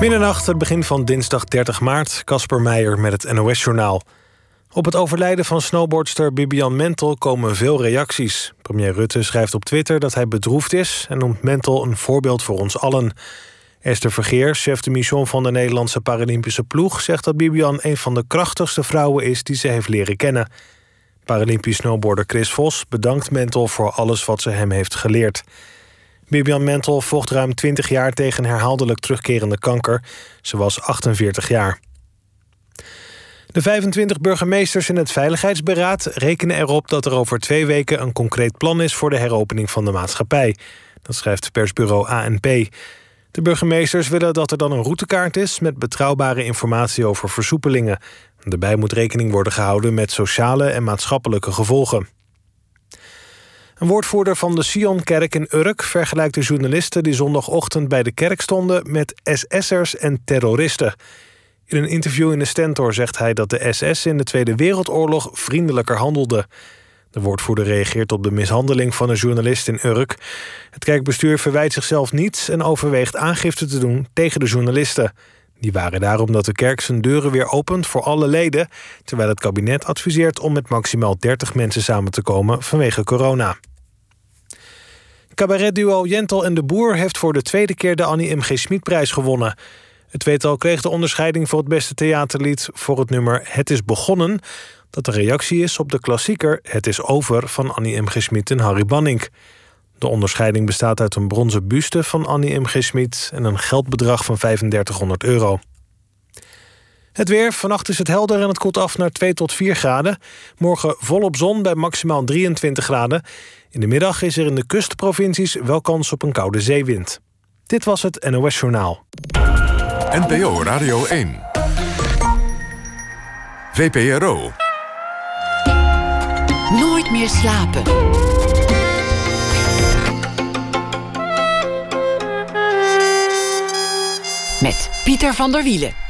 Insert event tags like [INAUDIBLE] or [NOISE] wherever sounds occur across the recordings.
Middernacht, het begin van dinsdag 30 maart. Casper Meijer met het NOS-journaal. Op het overlijden van snowboardster Bibian Mentel komen veel reacties. Premier Rutte schrijft op Twitter dat hij bedroefd is... en noemt Mentel een voorbeeld voor ons allen. Esther Vergeer, chef de mission van de Nederlandse Paralympische ploeg... zegt dat Bibian een van de krachtigste vrouwen is die ze heeft leren kennen. Paralympisch snowboarder Chris Vos bedankt Mentel voor alles wat ze hem heeft geleerd. Bibian Mentel vocht ruim 20 jaar tegen herhaaldelijk terugkerende kanker. Ze was 48 jaar. De 25 burgemeesters in het Veiligheidsberaad rekenen erop dat er over twee weken een concreet plan is voor de heropening van de maatschappij. Dat schrijft persbureau ANP. De burgemeesters willen dat er dan een routekaart is met betrouwbare informatie over versoepelingen. Daarbij moet rekening worden gehouden met sociale en maatschappelijke gevolgen. Een woordvoerder van de Sionkerk in Urk vergelijkt de journalisten die zondagochtend bij de kerk stonden met SS'ers en terroristen. In een interview in de Stentor zegt hij dat de SS in de Tweede Wereldoorlog vriendelijker handelde. De woordvoerder reageert op de mishandeling van een journalist in Urk. Het kerkbestuur verwijt zichzelf niets en overweegt aangifte te doen tegen de journalisten. Die waren daarom dat de kerk zijn deuren weer opent voor alle leden, terwijl het kabinet adviseert om met maximaal 30 mensen samen te komen vanwege corona. Cabaretduo Jentel en de Boer heeft voor de tweede keer de Annie M. G. Schmidprijs gewonnen. Het tweetal kreeg de onderscheiding voor het beste theaterlied voor het nummer Het is begonnen, dat de reactie is op de klassieker Het is over van Annie M. G. Schmid en Harry Banning. De onderscheiding bestaat uit een bronzen buste van Annie M. G. Schmid en een geldbedrag van 3500 euro. Het weer. Vannacht is het helder en het koelt af naar 2 tot 4 graden. Morgen volop zon bij maximaal 23 graden. In de middag is er in de kustprovincies wel kans op een koude zeewind. Dit was het NOS Journaal. NPO Radio 1. VPRO. Nooit meer slapen. Met Pieter van der Wielen.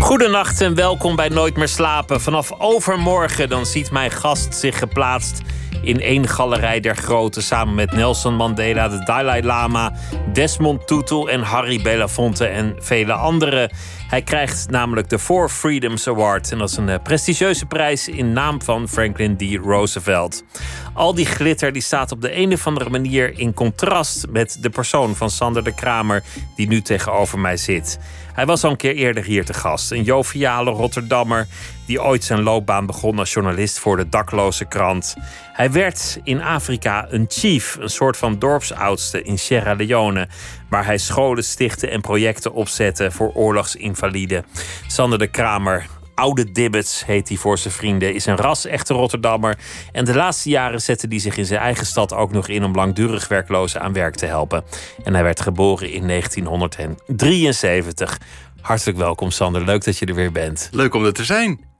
Goedenacht en welkom bij Nooit meer slapen. Vanaf overmorgen dan ziet mijn gast zich geplaatst in één galerij der grote samen met Nelson Mandela, de Dalai Lama, Desmond Tutu en Harry Belafonte en vele anderen. Hij krijgt namelijk de Four Freedoms Award. En dat is een eh, prestigieuze prijs in naam van Franklin D. Roosevelt. Al die glitter die staat op de een of andere manier in contrast met de persoon van Sander de Kramer, die nu tegenover mij zit. Hij was al een keer eerder hier te gast. Een joviale Rotterdammer die ooit zijn loopbaan begon als journalist voor de dakloze krant. Hij werd in Afrika een chief, een soort van dorpsoudste in Sierra Leone, waar hij scholen stichtte en projecten opzette voor oorlogsinvaliden. Sander de Kramer, Oude Dibbets heet hij voor zijn vrienden, is een ras-echte Rotterdammer. En de laatste jaren zette hij zich in zijn eigen stad ook nog in om langdurig werklozen aan werk te helpen. En hij werd geboren in 1973. Hartelijk welkom, Sander. Leuk dat je er weer bent. Leuk om er te zijn.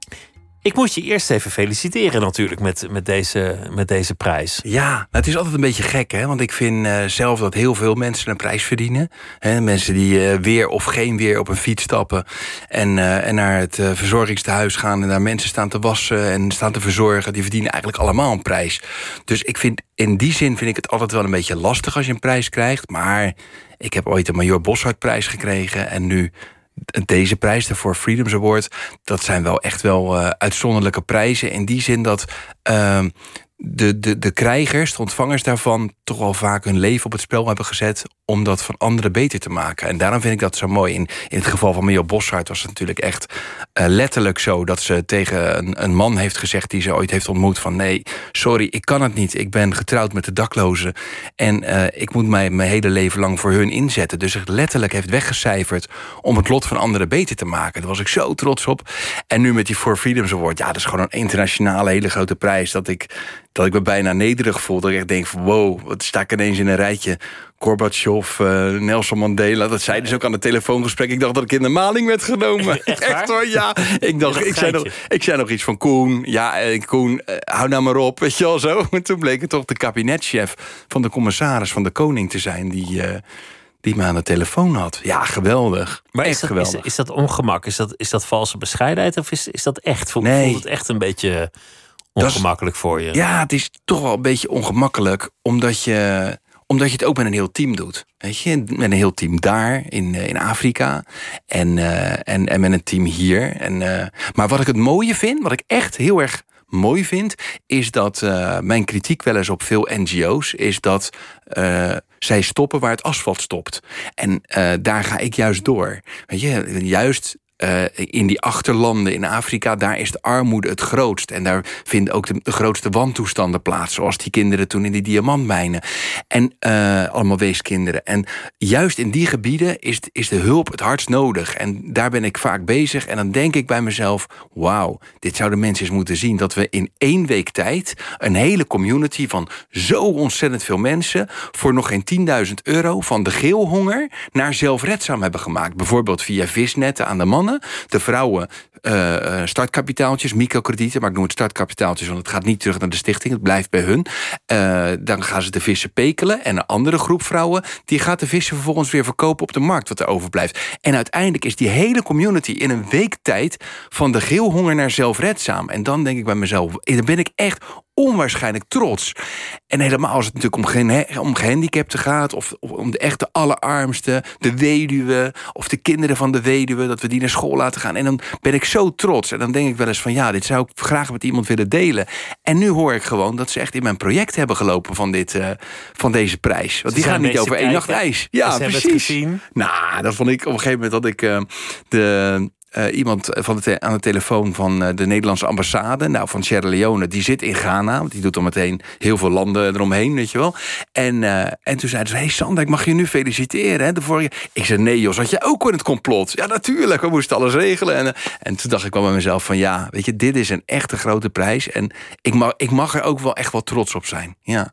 Ik moet je eerst even feliciteren natuurlijk met, met, deze, met deze prijs. Ja, het is altijd een beetje gek, hè? Want ik vind uh, zelf dat heel veel mensen een prijs verdienen. Hè? Mensen die uh, weer of geen weer op een fiets stappen... en, uh, en naar het verzorgingstehuis gaan en daar mensen staan te wassen... en staan te verzorgen, die verdienen eigenlijk allemaal een prijs. Dus ik vind, in die zin vind ik het altijd wel een beetje lastig als je een prijs krijgt. Maar ik heb ooit een Major Boshart prijs gekregen... en nu deze prijs, de For Freedoms Award, dat zijn wel echt wel uh, uitzonderlijke prijzen. In die zin dat uh, de, de, de krijgers, de ontvangers daarvan, toch wel vaak hun leven op het spel hebben gezet om dat van anderen beter te maken. En daarom vind ik dat zo mooi. In, in het geval van Mio Boshart was het natuurlijk echt uh, letterlijk zo dat ze tegen een, een, man heeft gezegd die ze ooit heeft ontmoet: van nee, sorry, ik kan het niet. Ik ben getrouwd met de daklozen en uh, ik moet mij mijn hele leven lang voor hun inzetten. Dus zich letterlijk heeft weggecijferd om het lot van anderen beter te maken. Daar was ik zo trots op. En nu met die For Freedoms Award, ja, dat is gewoon een internationale hele grote prijs dat ik dat ik me bijna nederig voel. Dat ik echt denk van wow, wat sta ik ineens in een rijtje. Gorbachev, uh, Nelson Mandela. Dat zei dus ook aan het telefoongesprek. Ik dacht dat ik in de maling werd genomen. [LAUGHS] Echt, echt hoor, ja. Ik dacht, ik zei, nog, ik zei nog iets van Koen. Ja, eh, Koen, uh, hou nou maar op. Weet je wel zo. [LAUGHS] En toen bleek het toch de kabinetchef van de commissaris van de koning te zijn... die, uh, die me aan de telefoon had. Ja, geweldig. Maar echt is dat, geweldig. Is, is, dat ongemak? Is dat, is dat valse bescheidenheid? Of is, is dat echt? Voelt, nee. voelt het echt een beetje ongemakkelijk voor je? Ja, het is toch wel een beetje ongemakkelijk. Omdat je omdat je het ook met een heel team doet. Weet je, met een heel team daar in, in Afrika. En, en, en met een team hier. En, maar wat ik het mooie vind, wat ik echt heel erg mooi vind, is dat uh, mijn kritiek wel eens op veel NGO's is dat zij stoppen waar het asfalt stopt. En uh, daar ga ik juist door. Weet je, juist uh, in die achterlanden in Afrika, daar is de armoede het grootst. En daar vinden ook de, grootste wantoestanden plaats. Zoals die kinderen toen in die diamantmijnen. En uh, allemaal weeskinderen. En juist in die gebieden is, is de hulp het hardst nodig. En daar ben ik vaak bezig. En dan denk ik bij mezelf: wauw, dit zouden mensen eens moeten zien. Dat we in één week tijd een hele community van zo ontzettend veel mensen. voor nog geen 10.000 euro van de geelhonger naar zelfredzaam hebben gemaakt. Bijvoorbeeld via visnetten aan de mannen de vrouwen uh, startkapitaaltjes, microkredieten, maar ik noem het startkapitaaltjes, want het gaat niet terug naar de stichting, het blijft bij hun. Uh, dan gaan ze de vissen pekelen en een andere groep vrouwen die gaat de vissen vervolgens weer verkopen op de markt wat er overblijft. En uiteindelijk is die hele community in een week tijd van de geelhonger naar zelfredzaam. En dan denk ik bij mezelf, dan ben ik echt onwaarschijnlijk trots. En helemaal als het natuurlijk om, om gehandicapten gaat, of, of, om de echte allerarmste, de weduwe, of de kinderen van de weduwe, dat we die naar school laten gaan. En dan ben ik zo trots. En dan denk ik wel eens van ja, dit zou ik graag met iemand willen delen. En nu hoor ik gewoon dat ze echt in mijn project hebben gelopen van, dit, uh, van deze prijs. Want die gaan niet over één nacht ijs. Ja, precies. Nou, dat vond ik op een gegeven moment dat ik uh, de uh, iemand van de aan de telefoon van uh, de Nederlandse ambassade. Nou, van Sierra Leone. Die zit in Ghana. Want die doet dan meteen heel veel landen eromheen, weet je wel. En, uh, en toen zeiden ze: Hey Sander, ik mag je nu feliciteren. Hè, de vorige... Ik zei: Nee, Jos, had jij ook in het complot? Ja, natuurlijk. We moesten alles regelen. En, en toen dacht ik wel bij mezelf: van ja, weet je, dit is een echte grote prijs. En ik mag, ik mag er ook wel echt wel trots op zijn. Ja.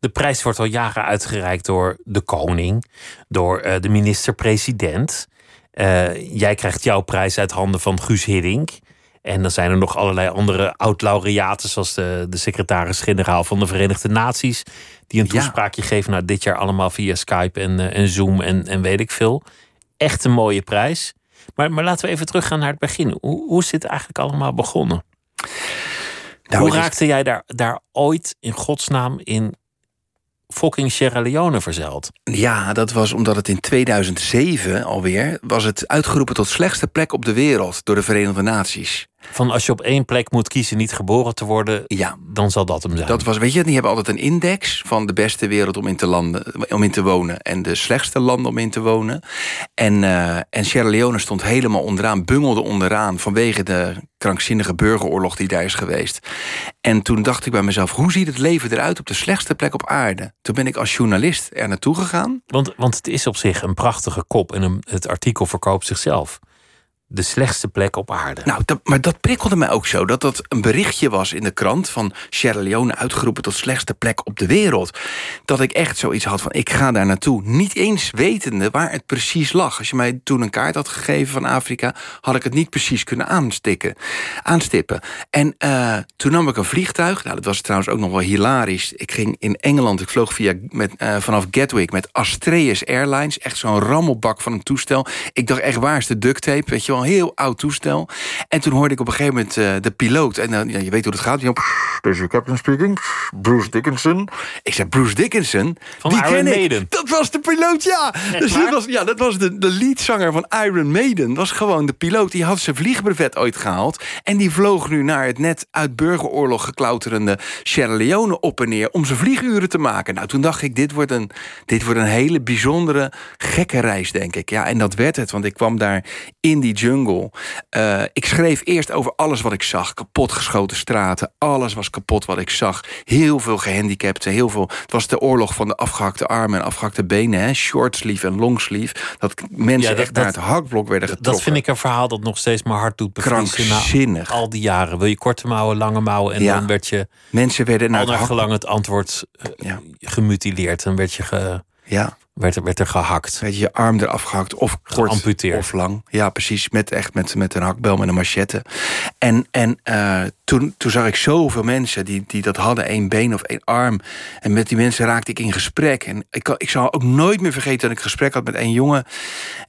De prijs wordt al jaren uitgereikt door de koning, door de minister-president. Uh, jij krijgt jouw prijs uit handen van Guus Hiddink. En dan zijn er nog allerlei andere oud-laureaten, zoals de, de secretaris-generaal van de Verenigde Naties, die een toespraakje ja. geven. Nou, dit jaar allemaal via Skype en, uh, en Zoom en, en weet ik veel. Echt een mooie prijs. Maar, maar laten we even teruggaan naar het begin. Hoe, hoe is dit eigenlijk allemaal begonnen? Nou, hoe raakte jij daar, daar ooit in godsnaam in fucking Sierra Leone verzeild. Ja, dat was omdat het in 2007 alweer... was het uitgeroepen tot slechtste plek op de wereld... door de Verenigde Naties. Van als je op één plek moet kiezen niet geboren te worden, ja. dan zal dat hem zijn. Dat was, weet je, die hebben altijd een index van de beste wereld om in te, landen, om in te wonen. En de slechtste landen om in te wonen. En, uh, en Sierra Leone stond helemaal onderaan, bungelde onderaan vanwege de krankzinnige burgeroorlog die daar is geweest. En toen dacht ik bij mezelf, hoe ziet het leven eruit op de slechtste plek op aarde? Toen ben ik als journalist er naartoe gegaan. Want, want het is op zich een prachtige kop en een, het artikel verkoopt zichzelf de slechtste plek op aarde. Nou, dat, maar dat prikkelde mij ook zo. Dat dat een berichtje was in de krant van Sierra Leone uitgeroepen tot slechtste plek op de wereld. Dat ik echt zoiets had van ik ga daar naartoe. Niet eens wetende waar het precies lag. Als je mij toen een kaart had gegeven van Afrika, had ik het niet precies kunnen aanstikken, aanstippen. En uh, toen nam ik een vliegtuig. Nou, dat was trouwens ook nog wel hilarisch. Ik ging in Engeland, ik vloog via, met, uh, vanaf Gatwick met Astraeus Airlines. Echt zo'n rammelbak van een toestel. Ik dacht echt, waar is de duct tape? Weet je wel, heel oud toestel. En toen hoorde ik op een gegeven moment uh, de piloot. En uh, ja, je weet hoe het gaat. Deze is captain speaking. Bruce Dickinson. Ik zei, Bruce Dickinson? Van die Iron ken Maiden. Ik. Dat was de piloot, ja. dus dat was, ja, dat was de, de leadzanger van Iron Maiden. Dat was gewoon de piloot. Die had zijn vliegbrevet ooit gehaald. En die vloog nu naar het net uit burgeroorlog geklauterende Sierra Leone op en neer. Om zijn vlieguren te maken. Nou, toen dacht ik, dit wordt een, dit wordt een hele bijzondere, gekke reis, denk ik. Ja, en dat werd het. Want ik kwam daar in die jungle. Uh, ik schreef eerst over alles wat ik zag. Kapotgeschoten straten. Alles was kapot wat ik zag. Heel veel gehandicapten. Heel veel. Het was de oorlog van de afgehakte armen en afgehakte benen. Hè? Short sleeve en long sleeve. Dat mensen ja, dat, echt naar het hakblok werden getrokken. Dat vind ik een verhaal dat nog steeds mijn hart doet bevriezen. Krankzinnig. al die jaren. Wil je korte mouwen, lange mouwen. En ja. dan werd je. Mensen werden naar, naar gelang het antwoord uh, ja. gemutileerd. Dan werd je ge. Ja werd, werd er gehakt. Weet je, je arm eraf gehakt of kort of lang. Ja, precies. Met echt met, met een hakbel, met een machette. En, en uh, toen, toen zag ik zoveel mensen die, die dat hadden, één been of één arm. En met die mensen raakte ik in gesprek. En ik, ik zal ook nooit meer vergeten dat ik een gesprek had met een jongen.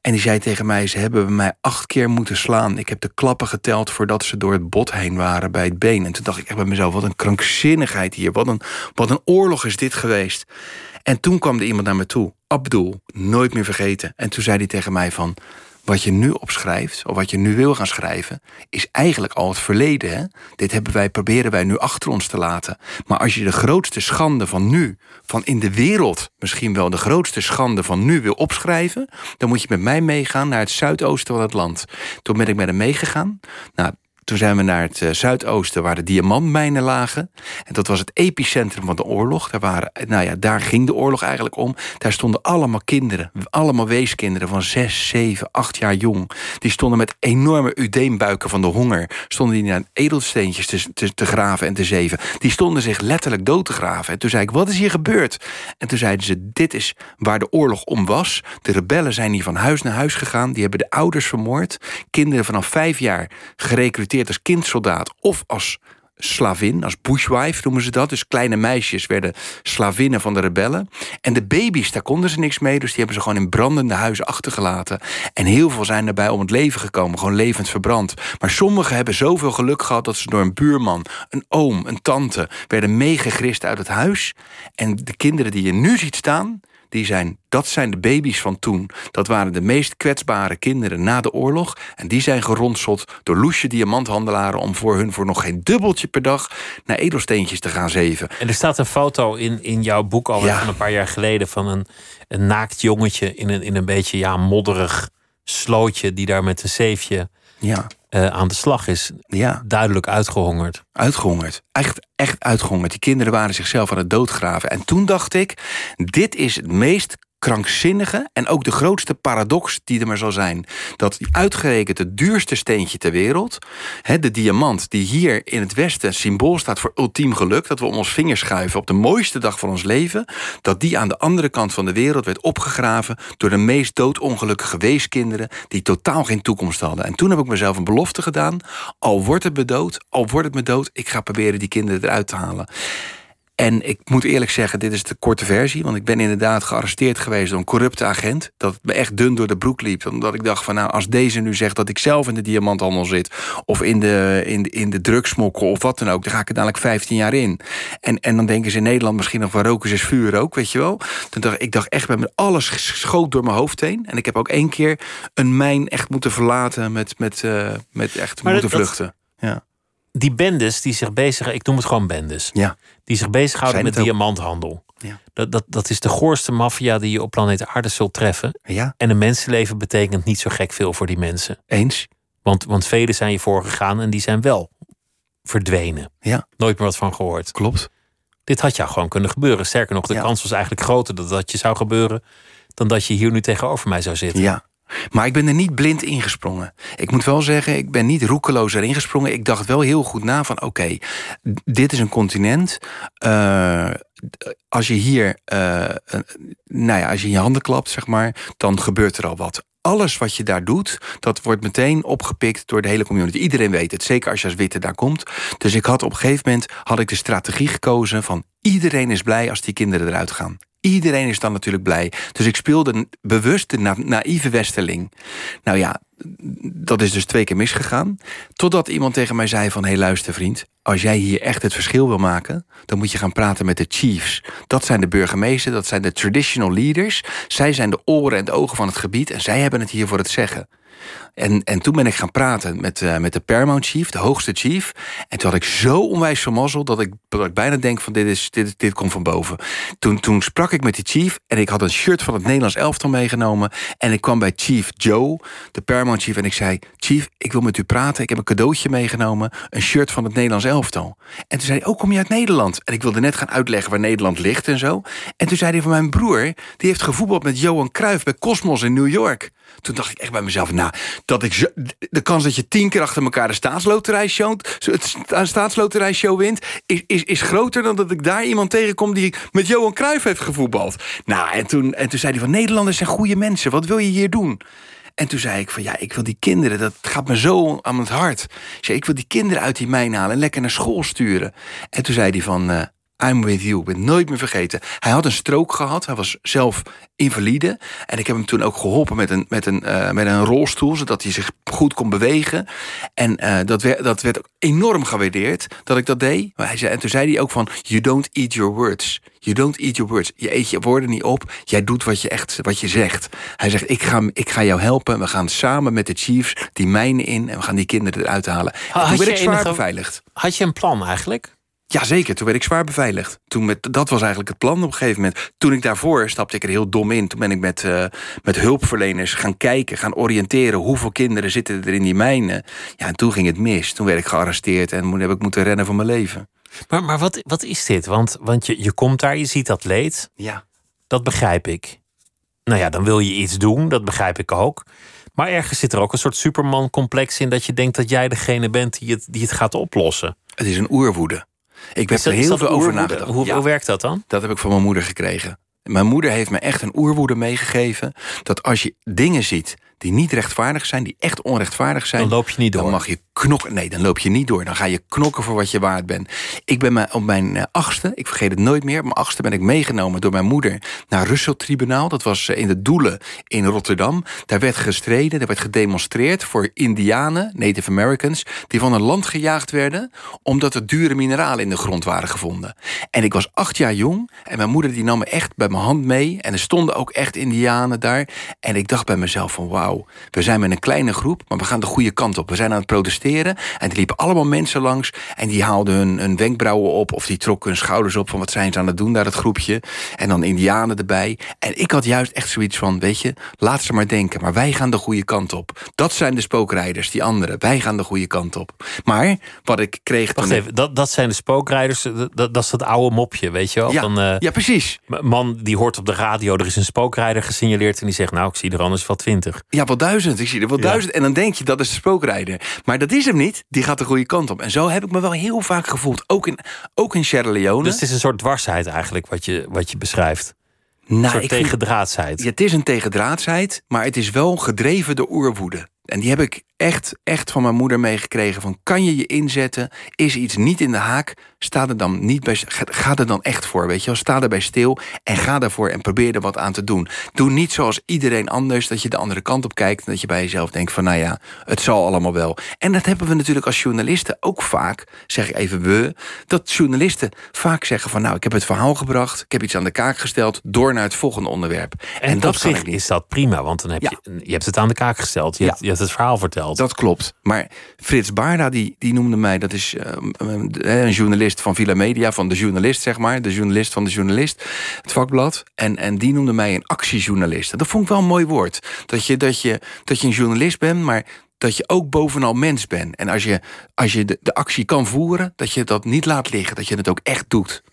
En die zei tegen mij, ze hebben mij acht keer moeten slaan. Ik heb de klappen geteld voordat ze door het bot heen waren bij het been. En toen dacht ik echt bij mezelf, wat een krankzinnigheid hier. Wat een, wat een oorlog is dit geweest. En toen kwam er iemand naar me toe. Abdul, nooit meer vergeten. En toen zei hij tegen mij van... Wat je nu opschrijft, of wat je nu wil gaan schrijven, is eigenlijk al het verleden. Dit hebben wij, proberen wij nu achter ons te laten. Maar als je de grootste schande van nu, van in de wereld, misschien wel de grootste schande van nu wil opschrijven, dan moet je met mij meegaan naar het zuidoosten van het land. Toen ben ik met hem meegegaan. Nou, toen zijn we naar het uh, zuidoosten waar de diamantmijnen lagen. En dat was het epicentrum van de oorlog. Daar, waren, nou ja, daar ging de oorlog eigenlijk om. Daar stonden allemaal kinderen, allemaal weeskinderen van 6, 7, 8 jaar jong. Die stonden met enorme udeembuiken van de honger. Stonden die naar edelsteentjes te, te, te, graven en te zeven. Die stonden zich letterlijk dood te graven. En toen zei ik, wat is hier gebeurd? En toen zeiden ze, dit is waar de oorlog om was. De rebellen zijn hier van huis naar huis gegaan. Die hebben de ouders vermoord. Kinderen vanaf vijf jaar gerecruiteerd als kindsoldaat of als slavin, als bushwife noemen ze dat. Dus kleine meisjes werden slavinnen van de rebellen. En de baby's, daar konden ze niks mee, dus die hebben ze gewoon in brandende huizen achtergelaten. En heel veel zijn daarbij om het leven gekomen, gewoon levend verbrand. Maar sommigen hebben zoveel geluk gehad dat ze door een buurman, een oom, een tante werden meegegrist uit het huis. En de kinderen die je nu ziet staan, die zijn, dat zijn de baby's van toen. Dat waren de meest kwetsbare kinderen na de oorlog. En die zijn geronseld door loesje diamanthandelaren... om voor hun voor nog geen dubbeltje per dag naar edelsteentjes te gaan zeven. En er staat een foto in, in jouw boek al van een paar jaar geleden... van een, een naakt jongetje in een, in een beetje ja, modderig slootje... die daar met een zeefje ja. Uh, aan de slag is. Ja. Duidelijk uitgehongerd. Uitgehongerd. Echt, echt uitgehongerd. Die kinderen waren zichzelf aan het doodgraven. En toen dacht ik, dit is het meest krankzinnige en ook de grootste paradox die er maar zal zijn. Dat uitgerekend het duurste steentje ter wereld, hè, de diamant, die hier in het Westen symbool staat voor ultiem geluk, dat we om ons vingers schuiven op de mooiste dag van ons leven, dat die aan de andere kant van de wereld werd opgegraven door de meest doodongelukkige weeskinderen die totaal geen toekomst hadden. En toen heb ik mezelf een belofte gedaan: al wordt het me dood, al wordt het me dood, ik ga proberen die kinderen eruit te halen. En ik moet eerlijk zeggen, dit is de korte versie. Want ik ben inderdaad gearresteerd geweest door een corrupte agent. Dat me echt dun door de broek liep. Omdat ik dacht van nou, als deze nu zegt dat ik zelf in de diamanthandel zit. Of in de, in de, in de drugsmokkel of wat dan ook. Dan ga ik er dadelijk 15 jaar in. En, en dan denken ze in Nederland misschien nog waar roken is vuur ook, weet je wel. Toen dacht, ik dacht echt met alles schoot door mijn hoofd heen. En ik heb ook één keer een mijn echt moeten verlaten met, met, uh, met echt maar moeten vluchten. Ja die bendes die zich bezig, ik noem het gewoon bendes, ja. die zich bezighouden met diamanthandel. Ja. Dat, dat, dat is de goorste maffia die je op planeet Aarde zult treffen. Ja. En een mensenleven betekent niet zo gek veel voor die mensen. Eens. Want, want velen zijn je voorgegaan en die zijn wel verdwenen. Ja. Nooit meer wat van gehoord. Klopt. Dit had jou gewoon kunnen gebeuren. Sterker nog, de kans was eigenlijk groter dat dat je zou gebeuren. dan dat je hier nu tegenover mij zou zitten. Ja, maar ik ben er niet blind ingesprongen. Ik moet wel zeggen, ik ben niet roekeloos erin gesprongen. Ik dacht wel heel goed na van oké, dit is een continent. Uh, als je hier, uh, nou ja, als je in je handen klapt, zeg maar, dan gebeurt er al wat alles wat je daar doet, dat wordt meteen opgepikt door de hele community. Iedereen weet het, zeker als je als witte daar komt. Dus ik had op een gegeven moment had ik de strategie gekozen van iedereen is blij als die kinderen eruit gaan. Iedereen is dan natuurlijk blij. Dus ik speelde bewust de na naïeve westerling. Nou ja, dat is dus twee keer misgegaan. Totdat iemand tegen mij zei van... hé hey, luister vriend, als jij hier echt het verschil wil maken... dan moet je gaan praten met de chiefs. Dat zijn de burgemeesters, dat zijn de traditional leaders. Zij zijn de oren en de ogen van het gebied... en zij hebben het hier voor het zeggen. En, en toen ben ik gaan praten met, uh, met de Paramount Chief, de hoogste chief. En toen had ik zo onwijs vermazzel dat ik, dat ik bijna denk van dit, is, dit, dit komt van boven. Toen, toen sprak ik met die chief en ik had een shirt van het Nederlands elftal meegenomen. En ik kwam bij Chief Joe, de Paramount Chief, en ik zei... Chief, ik wil met u praten. Ik heb een cadeautje meegenomen, een shirt van het Nederlands elftal. En toen zei hij, oh, kom je uit Nederland? En ik wilde net gaan uitleggen waar Nederland ligt en zo. En toen zei hij van mijn broer, die heeft gevoetbald met Johan Cruijff bij Cosmos in New York. Toen dacht ik echt bij mezelf, nou, dat ik de kans dat je tien keer achter elkaar de staatsloterij show, het staatsloterij show wint, is, is, is groter dan dat ik daar iemand tegenkom die met Johan Cruijff heeft gevoetbald. Nou, en toen, en toen zei hij van Nederlanders zijn goede mensen, wat wil je hier doen? En toen zei ik van ja, ik wil die kinderen, dat gaat me zo aan het hart. Ik ik wil die kinderen uit die mijn halen en lekker naar school sturen. En toen zei hij van, uh, I'm with you. Ik ben nooit meer vergeten. Hij had een strook gehad. Hij was zelf invalide. En ik heb hem toen ook geholpen met een, met een, uh, met een rolstoel. Zodat hij zich goed kon bewegen. En uh, dat, werd, dat werd ook enorm gewaardeerd dat ik dat deed. Maar hij zei, en toen zei hij ook van, you don't eat your words. You don't eat your words. Je eet je woorden niet op. Jij doet wat je echt wat je zegt. Hij zegt, ik ga, ik ga jou helpen. We gaan samen met de Chiefs die mijnen in. En we gaan die kinderen eruit halen. Had toen werd ik zwaar enige... beveiligd. Had je een plan eigenlijk? Jazeker, toen werd ik zwaar beveiligd. Toen met, dat was eigenlijk het plan op een gegeven moment. Toen ik daarvoor stapte ik er heel dom in. Toen ben ik met, uh, met hulpverleners gaan kijken, gaan oriënteren. Hoeveel kinderen zitten er in die mijnen? Ja, en toen ging het mis. Toen werd ik gearresteerd en heb ik moeten rennen voor mijn leven. Maar, maar wat, wat is dit? Want, want je, je komt daar, je ziet dat leed. Ja. Dat begrijp ik. Nou ja, dan wil je iets doen, dat begrijp ik ook. Maar ergens zit er ook een soort Superman-complex in dat je denkt dat jij degene bent die het, die het gaat oplossen. Het is een oerwoede. Ik heb er heel veel over nagedacht. Hoe, hoe werkt dat dan? Dat heb ik van mijn moeder gekregen. Mijn moeder heeft me echt een oerwoede meegegeven. Dat als je dingen ziet die niet rechtvaardig zijn, die echt onrechtvaardig zijn. Dan loop je niet door. Dan mag je knokken. Nee, dan loop je niet door. Dan ga je knokken voor wat je waard bent. Ik ben op mijn eh, achtste, ik vergeet het nooit meer. Op mijn achtste ben ik meegenomen door mijn moeder naar Russell Tribunaal. Dat was eh, in de Doelen in Rotterdam. Daar werd gestreden, daar werd gedemonstreerd voor Indianen, Native Americans, die van een land gejaagd werden omdat er dure mineralen in de grond waren gevonden. En ik was acht jaar jong en mijn moeder die nam me echt bij mijn hand mee. En er stonden ook echt Indianen daar. En ik dacht bij mezelf van wauw we zijn met een kleine groep, maar we gaan de goede kant op. We zijn aan het protesteren en er liepen allemaal mensen langs... en die haalden hun, hun wenkbrauwen op of die trokken hun schouders op... van wat zijn ze aan het doen, daar het groepje. En dan indianen erbij. En ik had juist echt zoiets van, weet je, laat ze maar denken... maar wij gaan de goede kant op. Dat zijn de spookrijders, die anderen. Wij gaan de goede kant op. Maar wat ik kreeg... Wacht even, dat, dat zijn de spookrijders, dat, dat is dat oude mopje, weet je wel? Ja, van, uh, ja, precies. Man die hoort op de radio, er is een spookrijder gesignaleerd... en die zegt, nou, ik zie er anders wel twintig. Ja, wel duizend. Ik zie er wel duizend. En dan denk je, dat is de spookrijder. Maar dat is hem niet. Die gaat de goede kant op. En zo heb ik me wel heel vaak gevoeld. Ook in, ook in Sierra Leone. Dus het is een soort dwarsheid eigenlijk wat je, wat je beschrijft. Nou, een soort tegendraadsheid. Ja, het is een tegendraadsheid, maar het is wel gedreven door oerwoede. En die heb ik echt, echt van mijn moeder meegekregen. Van kan je je inzetten? Is iets niet in de haak? Sta er dan niet bij. Ga er dan echt voor. Weet je wel? Sta erbij stil en ga daarvoor en probeer er wat aan te doen. Doe niet zoals iedereen anders dat je de andere kant op kijkt. En dat je bij jezelf denkt: van nou ja, het zal allemaal wel. En dat hebben we natuurlijk als journalisten ook vaak. Zeg ik even we. Dat journalisten vaak zeggen: van nou, ik heb het verhaal gebracht. Ik heb iets aan de kaak gesteld. Door naar het volgende onderwerp. En, en dat zich is dat prima, want dan heb je, je hebt het aan de kaak gesteld. Je, ja. hebt, je hebt het verhaal verteld. Dat klopt. Maar Frits Baarda, die, die noemde mij, dat is uh, een journalist van Villa Media, van de journalist, zeg maar. De journalist van de journalist, het vakblad. En, en die noemde mij een actiejournalist. En dat vond ik wel een mooi woord. Dat je, dat je, dat je een journalist bent, maar dat je ook bovenal mens bent. En als je, als je de, de actie kan voeren, dat je dat niet laat liggen, dat je het ook echt doet.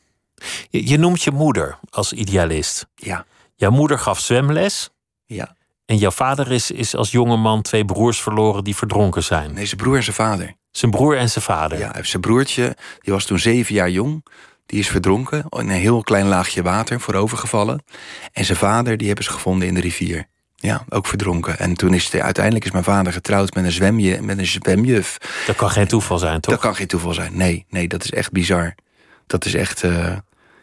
Je, je noemt je moeder als idealist. Ja. Jouw moeder gaf zwemles. Ja. En jouw vader is, is als jonge man twee broers verloren die verdronken zijn. Nee, zijn broer en zijn vader. Zijn broer en zijn vader. Ja, zijn broertje, die was toen zeven jaar jong. Die is verdronken in een heel klein laagje water voorovergevallen. En zijn vader, die hebben ze gevonden in de rivier. Ja, ook verdronken. En toen is de, uiteindelijk is mijn vader getrouwd met een, zwemje, met een zwemjuf. Dat kan geen toeval zijn, toch? Dat kan geen toeval zijn. Nee, nee, dat is echt bizar. Dat is echt. Uh,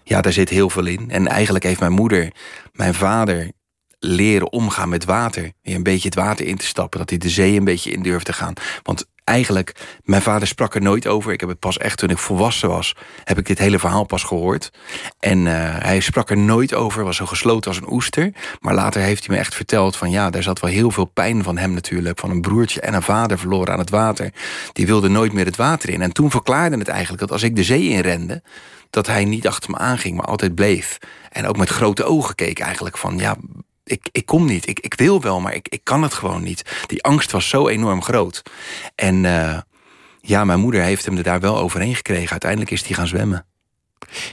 ja, daar zit heel veel in. En eigenlijk heeft mijn moeder mijn vader leren omgaan met water. Weer een beetje het water in te stappen. Dat hij de zee een beetje in durft te gaan. Want eigenlijk, mijn vader sprak er nooit over. Ik heb het pas echt toen ik volwassen was, heb ik dit hele verhaal pas gehoord. En uh, hij sprak er nooit over, was zo gesloten als een oester. Maar later heeft hij me echt verteld van ja, daar zat wel heel veel pijn van hem natuurlijk. Van een broertje en een vader verloren aan het water. Die wilde nooit meer het water in. En toen verklaarde het eigenlijk dat als ik de zee inrende, dat hij niet achter me aanging, maar altijd bleef. En ook met grote ogen keek eigenlijk van ja, ik, ik kom niet. Ik, ik wil wel, maar ik, ik kan het gewoon niet. Die angst was zo enorm groot. En uh, ja, mijn moeder heeft hem er daar wel overheen gekregen. Uiteindelijk is hij gaan zwemmen.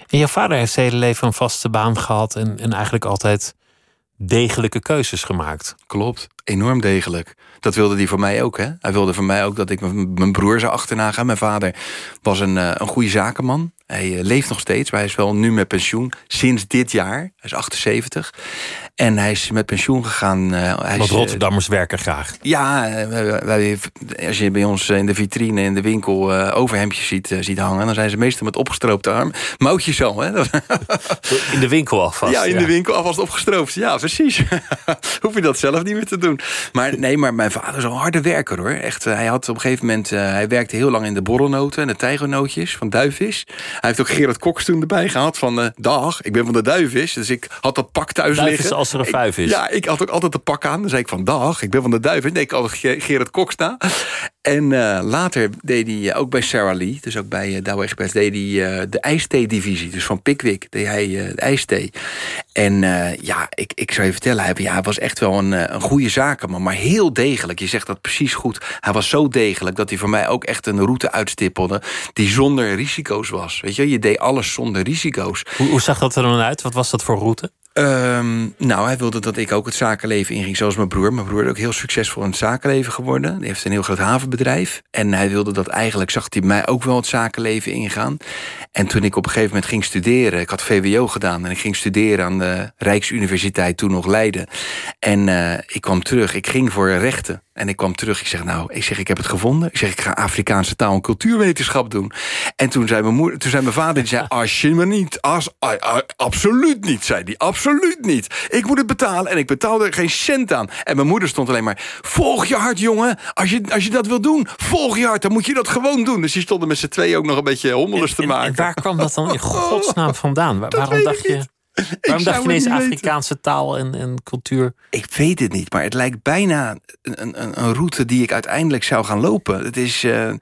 En jouw vader heeft zijn hele leven een vaste baan gehad en, en eigenlijk altijd degelijke keuzes gemaakt. Klopt, enorm degelijk. Dat wilde hij voor mij ook. Hè? Hij wilde voor mij ook dat ik mijn broer zou achterna gaan. Mijn vader was een, een goede zakenman. Hij leeft nog steeds, maar hij is wel nu met pensioen sinds dit jaar. Hij is 78. En hij is met pensioen gegaan. Uh, hij Want Rotterdammers werken graag. Ja, wij, als je bij ons in de vitrine in de winkel overhemdjes ziet, ziet hangen... dan zijn ze meestal met opgestroopte arm. Moutjes zo, hè? [LAUGHS] In de winkel alvast. Ja, in de winkel alvast opgestroopt. Ja, precies. [LAUGHS] Hoef je dat zelf niet meer te doen. Maar nee, maar mijn vader is een harde werker hoor. Echt, hij had op een gegeven moment... hij werkte heel lang in de borrelnoten en de tijgernootjes van Duivis. Hij heeft ook Gerard Koks toen erbij gehad van... Uh, dag, ik ben van de Duivis. Dus ik had dat pak thuis Duivis liggen. Als er een vijf is. ja, ik had ook altijd de pak aan. Dan zei ik van dag, ik ben van de Duivis. Nee, ik had Gerard Koks na. En uh, later deed hij uh, ook bij Sarah Lee, dus ook bij uh, Douwe Express, deed hij de ijsthee-divisie. Dus van Pickwick deed hij de ijsthee. En ja, ik, ik zou je vertellen, hij, ja, hij was echt wel een, een goede zakenman, maar heel degelijk. Je zegt dat precies goed. Hij was zo degelijk dat hij voor mij ook echt een route uitstippelde die zonder risico's was. Weet je, je deed alles zonder risico's. Hoe, hoe zag dat er dan uit? Wat was dat voor route? Um, nou, hij wilde dat ik ook het zakenleven inging, zoals mijn broer. Mijn broer is ook heel succesvol in het zakenleven geworden. Die heeft een heel groot havenbedrijf. En hij wilde dat eigenlijk, zag hij mij ook wel het zakenleven ingaan. En toen ik op een gegeven moment ging studeren, ik had VWO gedaan en ik ging studeren aan de Rijksuniversiteit, toen nog Leiden. En uh, ik kwam terug, ik ging voor rechten. En ik kwam terug, ik zeg nou, ik zeg ik heb het gevonden. Ik zeg ik ga Afrikaanse taal en cultuurwetenschap doen. En toen zei mijn, moeder, toen zei mijn vader, die zei [LAUGHS] als je me niet, als, absoluut niet, zei die, absoluut niet. Ik moet het betalen en ik betaalde er geen cent aan. En mijn moeder stond alleen maar, volg je hart jongen, als je, als je dat wil doen, volg je hart, dan moet je dat gewoon doen. Dus die stonden met z'n twee ook nog een beetje hommelers te maken. En waar kwam dat dan in [LAUGHS] godsnaam vandaan? waarom dacht je... Waarom dacht je ineens Afrikaanse taal en, en cultuur? Ik weet het niet, maar het lijkt bijna een, een, een route die ik uiteindelijk zou gaan lopen. Het is. Uh,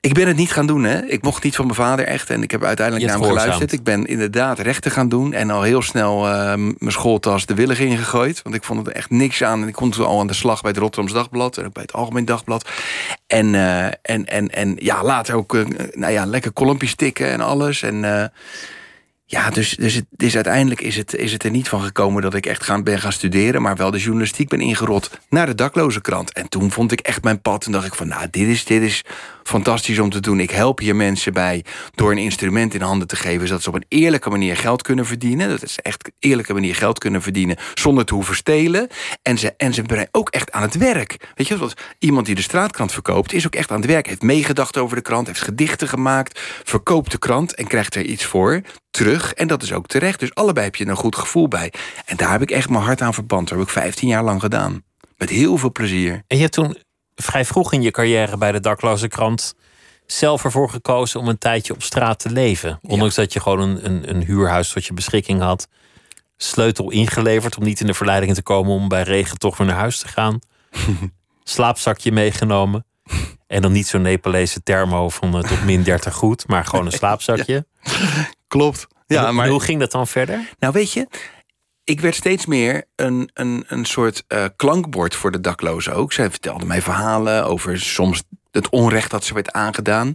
ik ben het niet gaan doen, hè. Ik mocht niet van mijn vader echt. En ik heb uiteindelijk naar hem geluisterd. Ik ben inderdaad rechten gaan doen. En al heel snel uh, mijn schooltas de willig ingegooid. Want ik vond er echt niks aan. En ik kon toen al aan de slag bij het Rotterdams Dagblad. En ook bij het Algemeen Dagblad. En, uh, en, en, en ja, later ook nou ja, lekker kolompjes tikken en alles. En ja, dus, dus, het, dus uiteindelijk is het, is het er niet van gekomen dat ik echt gaan, ben gaan studeren, maar wel de journalistiek ben ingerot naar de dakloze krant. En toen vond ik echt mijn pad en dacht ik van, nou, dit is, dit is fantastisch om te doen. Ik help hier mensen bij door een instrument in handen te geven, zodat ze op een eerlijke manier geld kunnen verdienen. Dat is echt een eerlijke manier geld kunnen verdienen zonder te hoeven stelen. En ze, en ze brengen ook echt aan het werk. Weet je, wat iemand die de straatkrant verkoopt, is ook echt aan het werk. Heeft meegedacht over de krant, heeft gedichten gemaakt, verkoopt de krant en krijgt er iets voor terug. En dat is ook terecht. Dus allebei heb je een goed gevoel bij. En daar heb ik echt mijn hart aan verband. Dat heb ik 15 jaar lang gedaan. Met heel veel plezier. En je hebt toen vrij vroeg in je carrière bij de dakloze krant zelf ervoor gekozen om een tijdje op straat te leven. Ondanks dat je gewoon een, een, een, huurhuis tot je beschikking had. Sleutel ingeleverd om niet in de verleiding te komen om bij regen toch weer naar huis te gaan. [LAUGHS] Slaapzakje meegenomen. En dan niet zo'n Nepalese thermo van uh, tot min 30 goed, maar gewoon een [LAUGHS] slaapzakje. Klopt. Ja, maar hoe ging dat dan verder? Nou, weet je, ik werd steeds meer een, een, een soort uh, klankbord voor de daklozen ook. Zij vertelde mij verhalen over soms het onrecht dat ze werd aangedaan.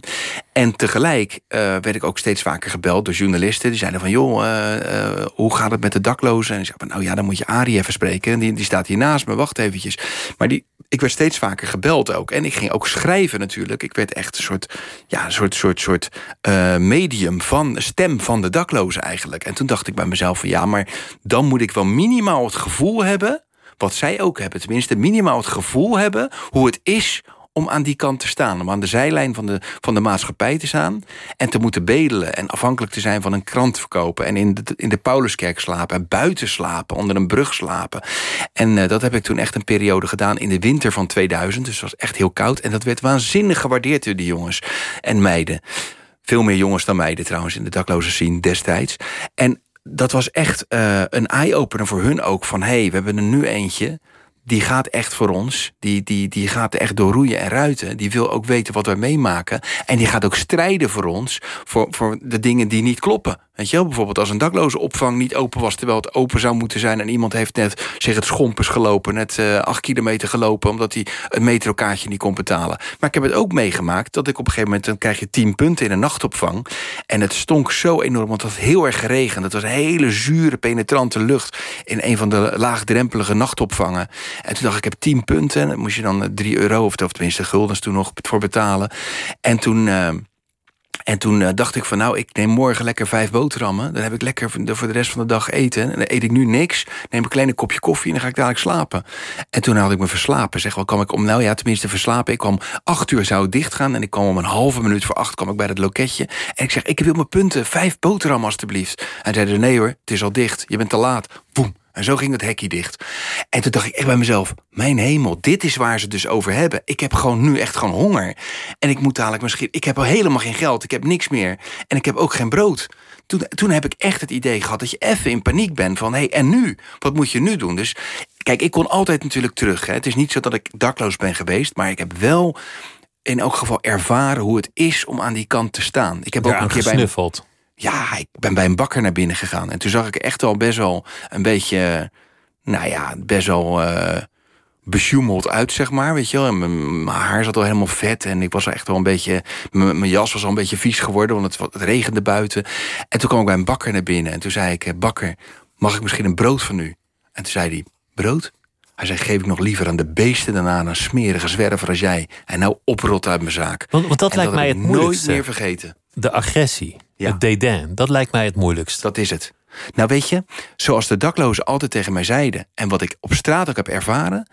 En tegelijk uh, werd ik ook steeds vaker gebeld door journalisten. Die zeiden van, joh, uh, hoe gaat het met de daklozen? En ik zei, nou ja, dan moet je Arie even spreken. Die, die staat hier naast me, wacht eventjes. Maar die, ik werd steeds vaker gebeld ook. En ik ging ook schrijven natuurlijk. Ik werd echt een soort, ja, een soort, soort, soort uh, medium van, stem van de daklozen eigenlijk. En toen dacht ik bij mezelf van, ja, maar dan moet ik wel minimaal het gevoel hebben... wat zij ook hebben, tenminste minimaal het gevoel hebben... hoe het is om aan die kant te staan. Om aan de zijlijn van de, van de maatschappij te staan. En te moeten bedelen. En afhankelijk te zijn van een krant verkopen. En in de, in de Pauluskerk slapen. En buiten slapen. Onder een brug slapen. En uh, dat heb ik toen echt een periode gedaan in de winter van 2000. Dus het was echt heel koud. En dat werd waanzinnig gewaardeerd door die jongens en meiden. Veel meer jongens dan meiden trouwens in de dakloze scene destijds. En dat was echt uh, een eye-opener voor hun ook. Van hé, hey, we hebben er nu eentje die gaat echt voor ons. Die, die, die gaat echt door roeien en ruiten. Die wil ook weten wat we meemaken. En die gaat ook strijden voor ons. Voor, voor de dingen die niet kloppen. Weet je wel, bijvoorbeeld als een dakloze opvang niet open was... terwijl het open zou moeten zijn... en iemand heeft net zich het schompers gelopen... net uh, acht kilometer gelopen... omdat hij een metrokaartje niet kon betalen. Maar ik heb het ook meegemaakt dat ik op een gegeven moment... dan krijg je tien punten in een nachtopvang... en het stonk zo enorm, want het had heel erg geregend. Het was hele zure, penetrante lucht... in een van de laagdrempelige nachtopvangen. En toen dacht ik, ik heb tien punten... en dan moest je dan drie euro, of tenminste guldens toen nog voor betalen. En toen... Uh, En toen eh, dacht ik van nou, ik neem morgen lekker vijf boterhammen. Dan heb ik lekker voor de, rest van de dag eten. En dan eet ik nu niks. Neem een klein kopje koffie en dan ga ik dadelijk slapen. En toen had ik me verslapen. Zeg wel, kwam ik om, nou ja, tenminste verslapen. Ik kwam acht uur zou het dicht gaan. En ik kwam om een halve minuut voor acht kwam ik bij het loketje. En ik zeg, ik wil mijn punten, vijf boterhammen alstublieft. En zeiden nee hoor, het is al dicht. Je bent te laat. Boem. En zo ging het hekje dicht. En toen dacht ik echt bij mezelf: Mijn hemel, dit is waar ze het dus over hebben. Ik heb gewoon nu echt gewoon honger. En ik moet dadelijk misschien. Ik heb al helemaal geen geld. Ik heb niks meer. En ik heb ook geen brood. Toen, toen heb ik echt het idee gehad dat je even in paniek bent van hé, hey, en nu? Wat moet je nu doen? Dus kijk, ik kon altijd natuurlijk terug. Hè. Het is niet zo dat ik dakloos ben geweest, maar ik heb wel in elk geval ervaren hoe het is om aan die kant te staan. Ik heb ook een keer bij ja, ik ben bij een bakker naar binnen gegaan. En toen zag ik echt wel best wel een beetje, nou ja, best wel uh, besjoemeld uit, zeg maar. Weet je wel. En mijn haar zat al helemaal vet. En ik was echt wel een beetje, mijn jas was al een beetje vies geworden, want het, het regende buiten. En toen kwam ik bij een bakker naar binnen. En toen zei ik, eh, bakker, mag ik misschien een brood van u? En toen zei hij, brood? Hij zei, geef ik nog liever aan de beesten dan aan een smerige zwerver als jij. En nou oprot uit mijn zaak. Want, want dat lijkt mij het nooit meer vergeten. De agressie. Ja. Het dédain, dat lijkt mij het moeilijkst. Dat is het. Nou weet je, zoals de daklozen altijd tegen mij zeiden... en wat ik op straat ook heb ervaren...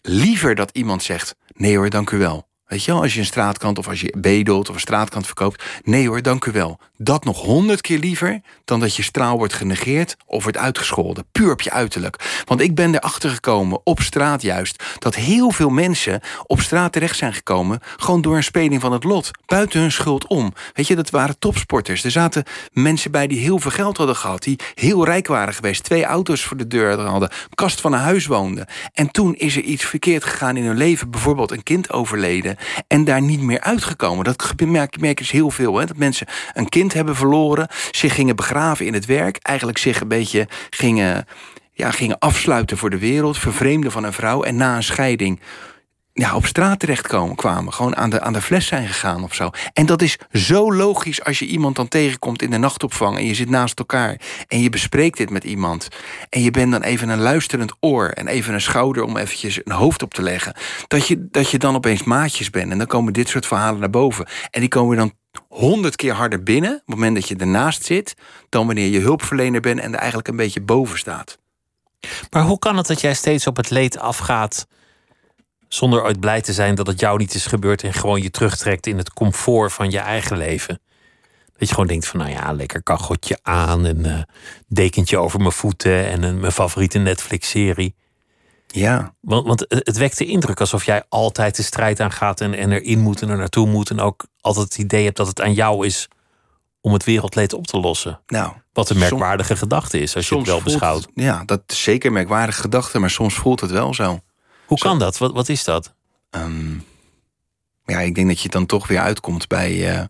liever dat iemand zegt, nee hoor, dank u wel. Weet je wel, als je een straatkant of als je bedelt of een straatkant verkoopt. Nee hoor, dank u wel. Dat nog honderd keer liever dan dat je straal wordt genegeerd of wordt uitgescholden. Puur op je uiterlijk. Want ik ben erachter gekomen, op straat juist, dat heel veel mensen op straat terecht zijn gekomen. gewoon door een speling van het lot. Buiten hun schuld om. Weet je, dat waren topsporters. Er zaten mensen bij die heel veel geld hadden gehad. die heel rijk waren geweest. Twee auto's voor de deur hadden. kast van een huis woonden. En toen is er iets verkeerd gegaan in hun leven. Bijvoorbeeld een kind overleden en daar niet meer uitgekomen. Dat merk, merk dus heel veel. Hè? Dat mensen een kind hebben verloren, zich gingen begraven in het werk, eigenlijk zich een beetje gingen, ja, gingen afsluiten voor de wereld, vervreemden van een vrouw en na een scheiding ja, op straat terechtkomen kwamen. Gewoon aan de, aan de fles zijn gegaan of zo. En dat is zo logisch als je iemand dan tegenkomt in de nachtopvang... en je zit naast elkaar en je bespreekt dit met iemand... en je bent dan even een luisterend oor... en even een schouder om eventjes een hoofd op te leggen... dat je, dat je dan opeens maatjes bent. En dan komen dit soort verhalen naar boven. En die komen dan honderd keer harder binnen... op het moment dat je ernaast zit... dan wanneer je hulpverlener bent en er eigenlijk een beetje boven staat. Maar hoe kan het dat jij steeds op het leed afgaat zonder ooit blij te zijn dat het jou niet is gebeurd en gewoon je terugtrekt in het comfort van je eigen leven. Dat je gewoon denkt van, nou ja, lekker kacheltje aan, een uh, dekentje over mijn voeten en een, mijn favoriete Netflix-serie. Ja. Want, want het wekt de indruk alsof jij altijd de strijd aangaat en, en erin moet en er naartoe moet. En ook altijd het idee hebt dat het aan jou is om het wereldleed op te lossen. Nou, Wat een merkwaardige gedachte is, als je het wel beschouwt. ja, dat is zeker een merkwaardige gedachte, maar soms voelt het wel zo. Hoe kan dat? Wat, wat is dat? Ehm, ja, ik denk dat je dan toch weer uitkomt bij, uh,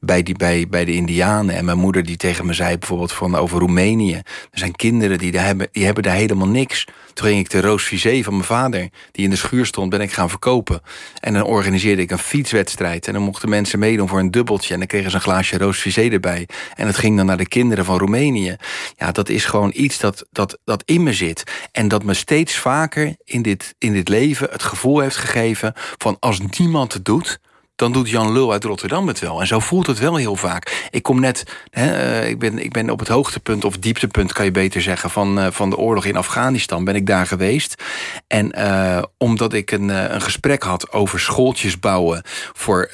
bij, die, bij, bij de Indianen. En mijn moeder die tegen me zei bijvoorbeeld van over Roemenië. Er zijn kinderen die, daar hebben, die hebben daar helemaal niks. Toen ging ik de Roos van mijn vader, die in de schuur stond, ben ik gaan verkopen. En dan organiseerde ik een fietswedstrijd. En dan mochten mensen meedoen voor een dubbeltje. En dan kregen ze een glaasje Roos erbij. En het ging dan naar de kinderen van Roemenië. Ja, dat is gewoon iets dat, dat, dat in me zit. En dat me steeds vaker in dit, in dit leven het gevoel heeft gegeven van als niemand het doet dan doet Jan Lul uit Rotterdam het wel. En zo voelt het wel heel vaak. Ik kom net, hè, eh, ik, ben, ik ben op het hoogtepunt of dieptepunt, kan je beter zeggen, van, uh, van de oorlog in Afghanistan. Ben ik daar geweest. En uh, omdat ik een, een gesprek had over schooltjes bouwen voor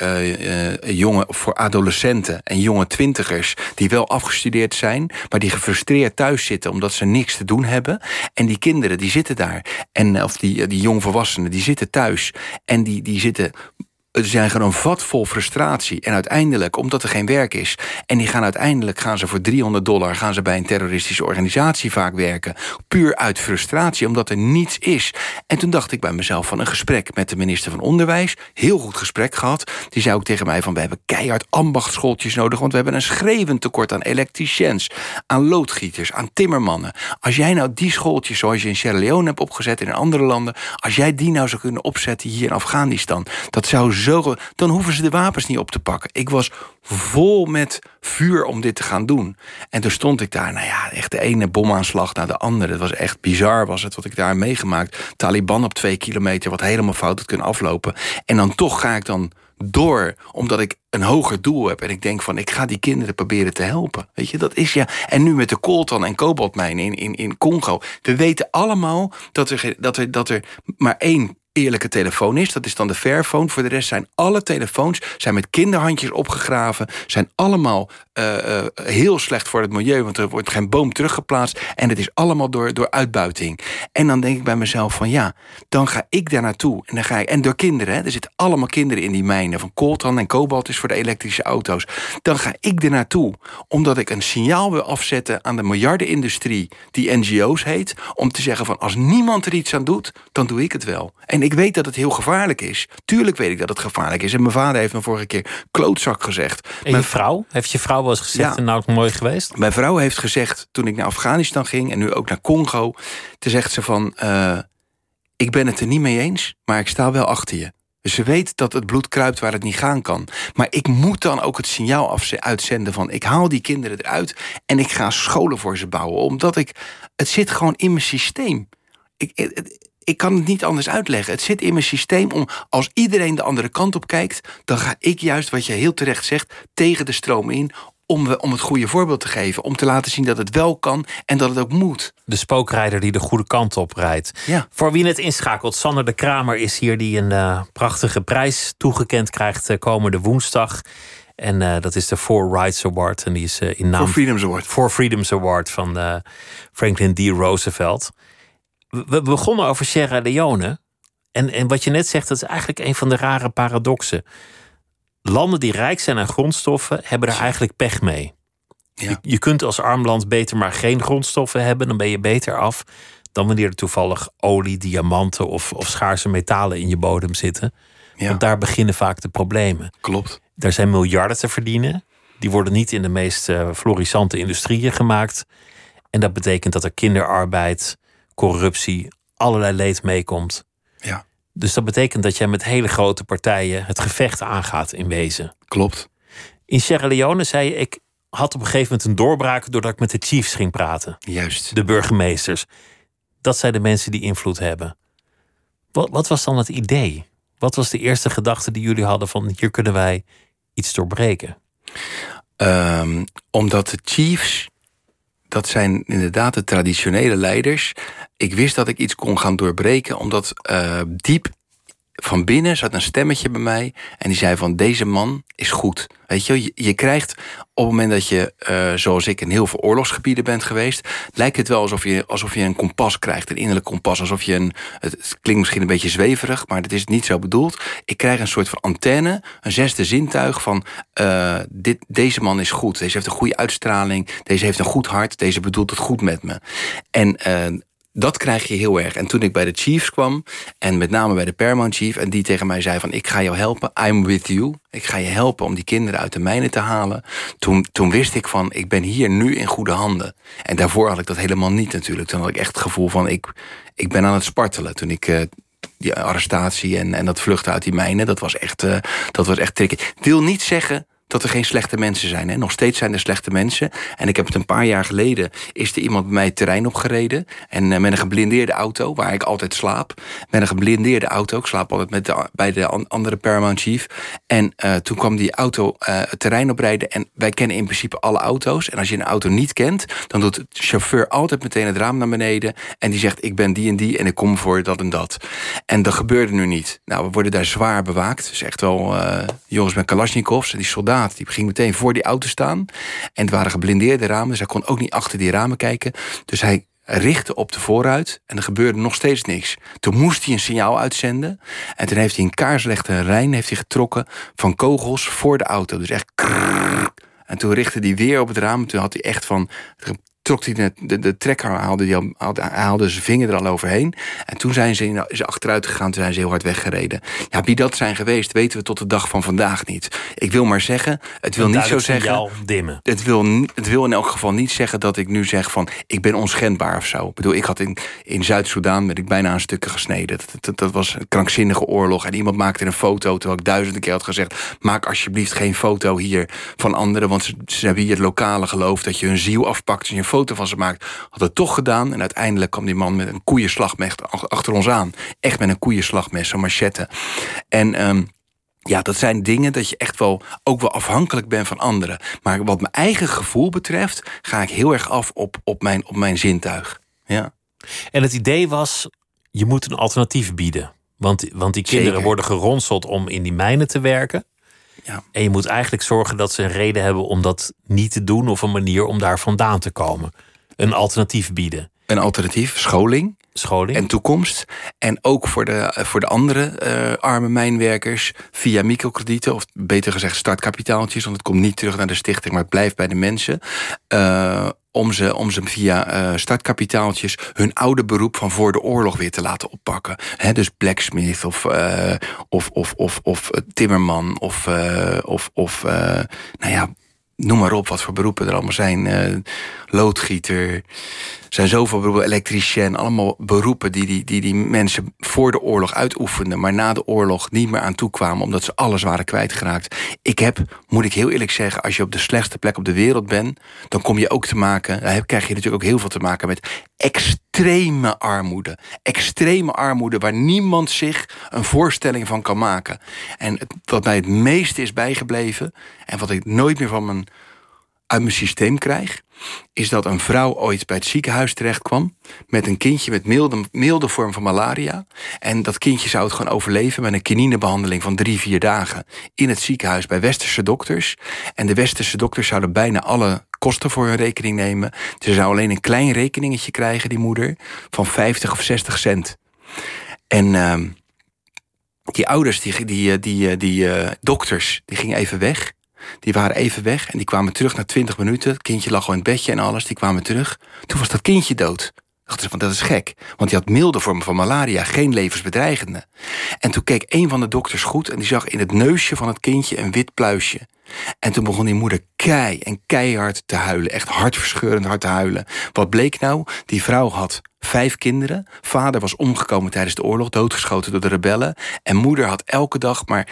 jonge, voor adolescenten en jonge twintigers die wel afgestudeerd zijn, maar die gefrustreerd thuis zitten omdat ze niks te doen hebben. En die kinderen die zitten daar. En of die, die jongvolwassenen die zitten thuis. En die, die zitten zijn gewoon vat vol frustratie. En uiteindelijk, omdat er geen werk is... en die gaan uiteindelijk gaan ze voor 300 dollar... gaan ze bij een terroristische organisatie vaak werken. Puur uit frustratie, omdat er niets is. En toen dacht ik bij mezelf van een gesprek met de minister van Onderwijs... heel goed gesprek gehad. Die zei ook tegen mij van... we hebben keihard ambachtschooltjes nodig... want we hebben een schreeuwend tekort aan elektriciens... aan loodgieters, aan timmermannen. Als jij nou die schooltjes zoals je in Sierra Leone hebt opgezet... in andere landen... als jij die nou zou kunnen opzetten hier in Afghanistan... dat zou zo. Dan hoeven ze de wapens niet op te pakken. Ik was vol met vuur om dit te gaan doen. En toen stond ik daar, nou ja, echt de ene bomaanslag naar de andere. Het was echt bizar, was het wat ik daar meegemaakt. Taliban op twee kilometer, wat helemaal fout had kunnen aflopen. En dan toch ga ik dan door, omdat ik een hoger doel heb. En ik denk van, ik ga die kinderen proberen te helpen. Weet je, dat is ja. En nu met de coltan en kobaltmijnen in, in, in Congo. We weten allemaal dat er, dat, er, dat er maar één eerlijke telefoon is. Dat is dan de Fairphone. Voor de rest zijn alle telefoons zijn met kinderhandjes opgegraven. Zijn allemaal uh, uh, heel slecht voor het milieu. Want er wordt geen boom teruggeplaatst. En het is allemaal door, door uitbuiting. En dan denk ik bij mezelf van ja, dan ga ik daar naartoe. En, dan ga ik, en door kinderen. Hè, er zitten allemaal kinderen in die mijnen. Van coltan en kobalt is voor de elektrische auto's. Dan ga ik er naartoe. Omdat ik een signaal wil afzetten aan de miljardenindustrie. Die NGO's heet. Om te zeggen van als niemand er iets aan doet, dan doe ik het wel. En ik weet dat het heel gevaarlijk is. Tuurlijk weet ik dat het gevaarlijk is. En mijn vader heeft me vorige keer klootzak gezegd. En mijn vrouw? Heeft je vrouw wel eens gezegd, ja, nou mooi geweest? Mijn vrouw heeft gezegd, toen ik naar Afghanistan ging... en nu ook naar Congo, toen zegt ze van... Uh, ik ben het er niet mee eens, maar ik sta wel achter je. Dus ze weet dat het bloed kruipt waar het niet gaan kan. Maar ik moet dan ook het signaal uitzenden van... ik haal die kinderen eruit en ik ga scholen voor ze bouwen. Omdat ik... Het zit gewoon in mijn systeem. Ik, ik kan het niet anders uitleggen. Het zit in mijn systeem om als iedereen de andere kant op kijkt, dan ga ik juist, wat je heel terecht zegt, tegen de stroom in. Om, om het goede voorbeeld te geven. Om te laten zien dat het wel kan en dat het ook moet. De spookrijder die de goede kant op rijdt. Ja. Voor wie het inschakelt, Sander de Kramer is hier die een uh, prachtige prijs toegekend krijgt uh, komende woensdag. En uh, dat is de Four Rights Award. En die is in naam. For Freedoms Award. For Freedoms Award van Franklin D. Roosevelt we begonnen over Sierra Leone. En, en wat je net zegt, dat is eigenlijk een van de rare paradoxen. Landen die rijk zijn aan grondstoffen, hebben er eigenlijk pech mee. Ja. Je, je, kunt als arm land beter maar geen grondstoffen hebben, dan ben je beter af dan wanneer er toevallig olie, diamanten of, of schaarse metalen in je bodem zitten. Ja. Want daar beginnen vaak de problemen. Klopt. Er zijn miljarden te verdienen. Die worden niet in de meest uh, florissante industrieën gemaakt. En dat betekent dat er kinderarbeid, corruptie, allerlei leed meekomt. Dus dat betekent dat jij met hele grote partijen het gevecht aangaat in wezen. Klopt. In Sierra Leone zei je, ik had op een gegeven moment een doorbraak doordat ik met de chiefs ging praten. Juist. De burgemeesters. Dat zijn de mensen die invloed hebben. Wat, wat was dan het idee? Wat was de eerste gedachte die jullie hadden van hier kunnen wij iets doorbreken? Um, omdat de chiefs dat zijn inderdaad de traditionele leiders. Ik wist dat ik iets kon gaan doorbreken, omdat uh, diep van binnen zat een stemmetje bij mij en die zei van deze man is goed. Weet je, je, krijgt op het moment dat je, uh, zoals ik, in heel veel oorlogsgebieden bent geweest, lijkt het wel alsof je, alsof je een kompas krijgt, een innerlijk kompas. Alsof je een, het klinkt misschien een beetje zweverig, maar dat is niet zo bedoeld. Ik krijg een soort van antenne, een zesde zintuig van uh, dit, deze man is goed. Deze heeft een goede uitstraling, deze heeft een goed hart, deze bedoelt het goed met me. En uh, dat krijg je heel erg. En toen ik bij de Chiefs kwam, en met name bij de Paramount Chief, en die tegen mij zei van ik ga jou helpen, I'm with you. Ik ga je helpen om die kinderen uit de mijnen te halen. Toen, toen wist ik van ik ben hier nu in goede handen. En daarvoor had ik dat helemaal niet natuurlijk. Toen had ik echt het gevoel van ik, ik ben aan het spartelen. Toen ik uh, die arrestatie en, en dat vluchten uit die mijnen, dat was echt, uh, dat was echt tricky. Wil niet zeggen dat er geen slechte mensen zijn. Hè? Nog steeds zijn er slechte mensen. En ik heb het een paar jaar geleden... is er iemand bij mij het terrein opgereden. En uh, met een geblindeerde auto, waar ik altijd slaap. Met een geblindeerde auto. Ik slaap altijd met bij de andere Paramount Chief. En uh, toen kwam die auto uh, het terrein oprijden. En wij kennen in principe alle auto's. En als je een auto niet kent... dan doet de chauffeur altijd meteen het raam naar beneden. En die zegt, ik ben die en die en ik kom voor dat en dat. En dat gebeurde nu niet. Nou, we worden daar zwaar bewaakt. Dus echt wel jongens met Kalashnikovs. Die soldaten die ging meteen voor die auto staan. En het waren geblindeerde ramen, dus hij kon ook niet achter die ramen kijken. Dus hij richtte op de vooruit en er gebeurde nog steeds niks. Toen moest hij een signaal uitzenden. En toen heeft hij een kaarsrechte lijn heeft hij getrokken van kogels voor de auto. Dus echt. En toen richtte hij weer op het raam. Toen had hij echt van trok hij de, de, de trekker, haalde, die, haalde, haalde zijn vinger er al overheen. En toen zijn ze, in, ze achteruit gegaan, toen zijn ze heel hard weggereden. Ja, wie dat zijn geweest, weten we tot de dag van vandaag niet. Ik wil maar zeggen, het wil niet zo zeggen... dimmen. Het wil, het wil in elk geval niet zeggen dat ik nu zeg van... ik ben onschendbaar of zo. Ik bedoel, ik had in, in Zuid-Soedan ben ik bijna aan stukken gesneden. Dat, dat, was een krankzinnige oorlog. En iemand maakte een foto, terwijl ik duizenden keer had gezegd... maak alsjeblieft geen foto hier van anderen... want ze, ze hebben hier het lokale geloof dat je hun ziel afpakt... als je een foto van ze maakt. Had het toch gedaan en uiteindelijk kwam die man met een koeienslagmes achter ons aan. Echt met een koeienslagmes, een machette. En... Um, ja, dat zijn dingen dat je echt wel ook wel afhankelijk bent van anderen. Maar wat mijn eigen gevoel betreft, ga ik heel erg af op, op, mijn, op mijn zintuig. Ja. En het idee was, je moet een alternatief bieden. Want, want die kinderen worden geronseld om in die mijnen te werken. Ja. En je moet eigenlijk zorgen dat ze een reden hebben om dat niet te doen of een manier om daar vandaan te komen. Een alternatief bieden. Een alternatief, scholing. Scholing. En toekomst. En ook voor de, voor de andere uh, arme mijnwerkers via microkredieten, of beter gezegd startkapitaaltjes, want het komt niet terug naar de stichting, maar het blijft bij de mensen. Uh, om ze, om ze via uh, startkapitaaltjes hun oude beroep van voor de oorlog weer te laten oppakken. Dus blacksmith of, uh, of, of, of, of timmerman of, uh, of, of nou ja, noem maar op wat voor beroepen er allemaal zijn. loodgieter, zijn zoveel beroepen, elektricien, allemaal beroepen die die, die die mensen voor de oorlog uitoefenden, maar na de oorlog niet meer aan toe kwamen omdat ze alles waren kwijtgeraakt. Ik heb, moet ik heel eerlijk zeggen, als je op de slechtste plek op de wereld bent, dan kom je ook te maken, daar krijg je natuurlijk ook heel veel te maken met extreme armoede. Extreme armoede waar niemand zich een voorstelling van kan maken. En wat mij het meeste is bijgebleven en wat ik nooit meer van mijn, uit mijn systeem krijg, is dat een vrouw ooit bij het ziekenhuis terecht kwam met een kindje met milde, milde vorm van malaria. En dat kindje zou het gewoon overleven met een kininebehandeling van drie, vier dagen in het ziekenhuis bij westerse dokters. En de westerse dokters zouden bijna alle kosten voor hun rekening nemen. Ze zou alleen een klein rekeningetje krijgen, die moeder, van 50 of 60 cent. En uh, die ouders, die, die, die, die uh, dokters, die gingen even weg. Die waren even weg en die kwamen terug na 20 minuten. Het kindje lag al in het bedje en alles. Die kwamen terug. Toen was dat kindje dood. Dachten van dat is gek. Want die had milde vormen van malaria, geen levensbedreigende. En toen keek een van de dokters goed en die zag in het neusje van het kindje een wit pluisje. En toen begon die moeder kei en keihard te huilen. Echt hartverscheurend hard te huilen. Wat bleek nou? Die vrouw had vijf kinderen. Vader was omgekomen tijdens de oorlog, doodgeschoten door de rebellen. En moeder had elke dag maar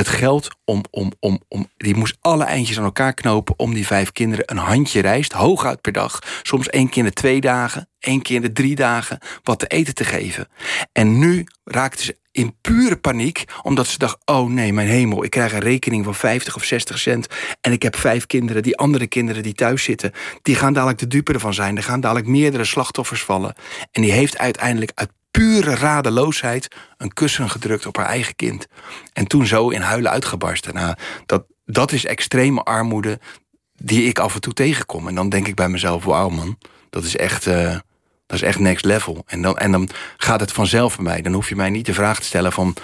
het geld om, om, om, om. Die moest alle eindjes aan elkaar knopen om die vijf kinderen een handje rijst, hooguit per dag. Soms één keer in de twee dagen, één keer in de drie dagen, wat te eten te geven. En nu raakte ze in pure paniek, omdat ze dacht: oh nee, mijn hemel, ik krijg een rekening van 50 of 60 cent. En ik heb vijf kinderen, die andere kinderen die thuis zitten, die gaan dadelijk de dupe ervan zijn. Er gaan dadelijk meerdere slachtoffers vallen. En die heeft uiteindelijk uit pure radeloosheid een kussen gedrukt op haar eigen kind. En toen zo in huilen uitgebarsten. Dat, dat is extreme armoede die ik af en toe tegenkom. En dan denk ik bij mezelf, wauw man, dat is echt, uh, dat is echt next level. En dan, en dan gaat het vanzelf bij mij. Dan hoef je mij niet de vraag te stellen van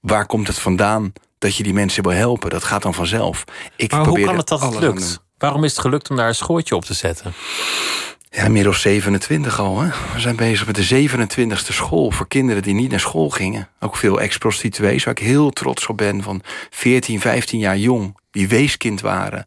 waar komt het vandaan dat je die mensen wil helpen. Dat gaat dan vanzelf. Ik maar hoe kan het dat het lukt? Waarom is het gelukt om daar een schoortje op te zetten? Ja, inmiddels 27 al. Hè? We zijn bezig met de 27e school voor kinderen die niet naar school gingen. Ook veel ex-prostituees, waar ik heel trots op ben. Van 14, 15 jaar jong, die weeskind waren.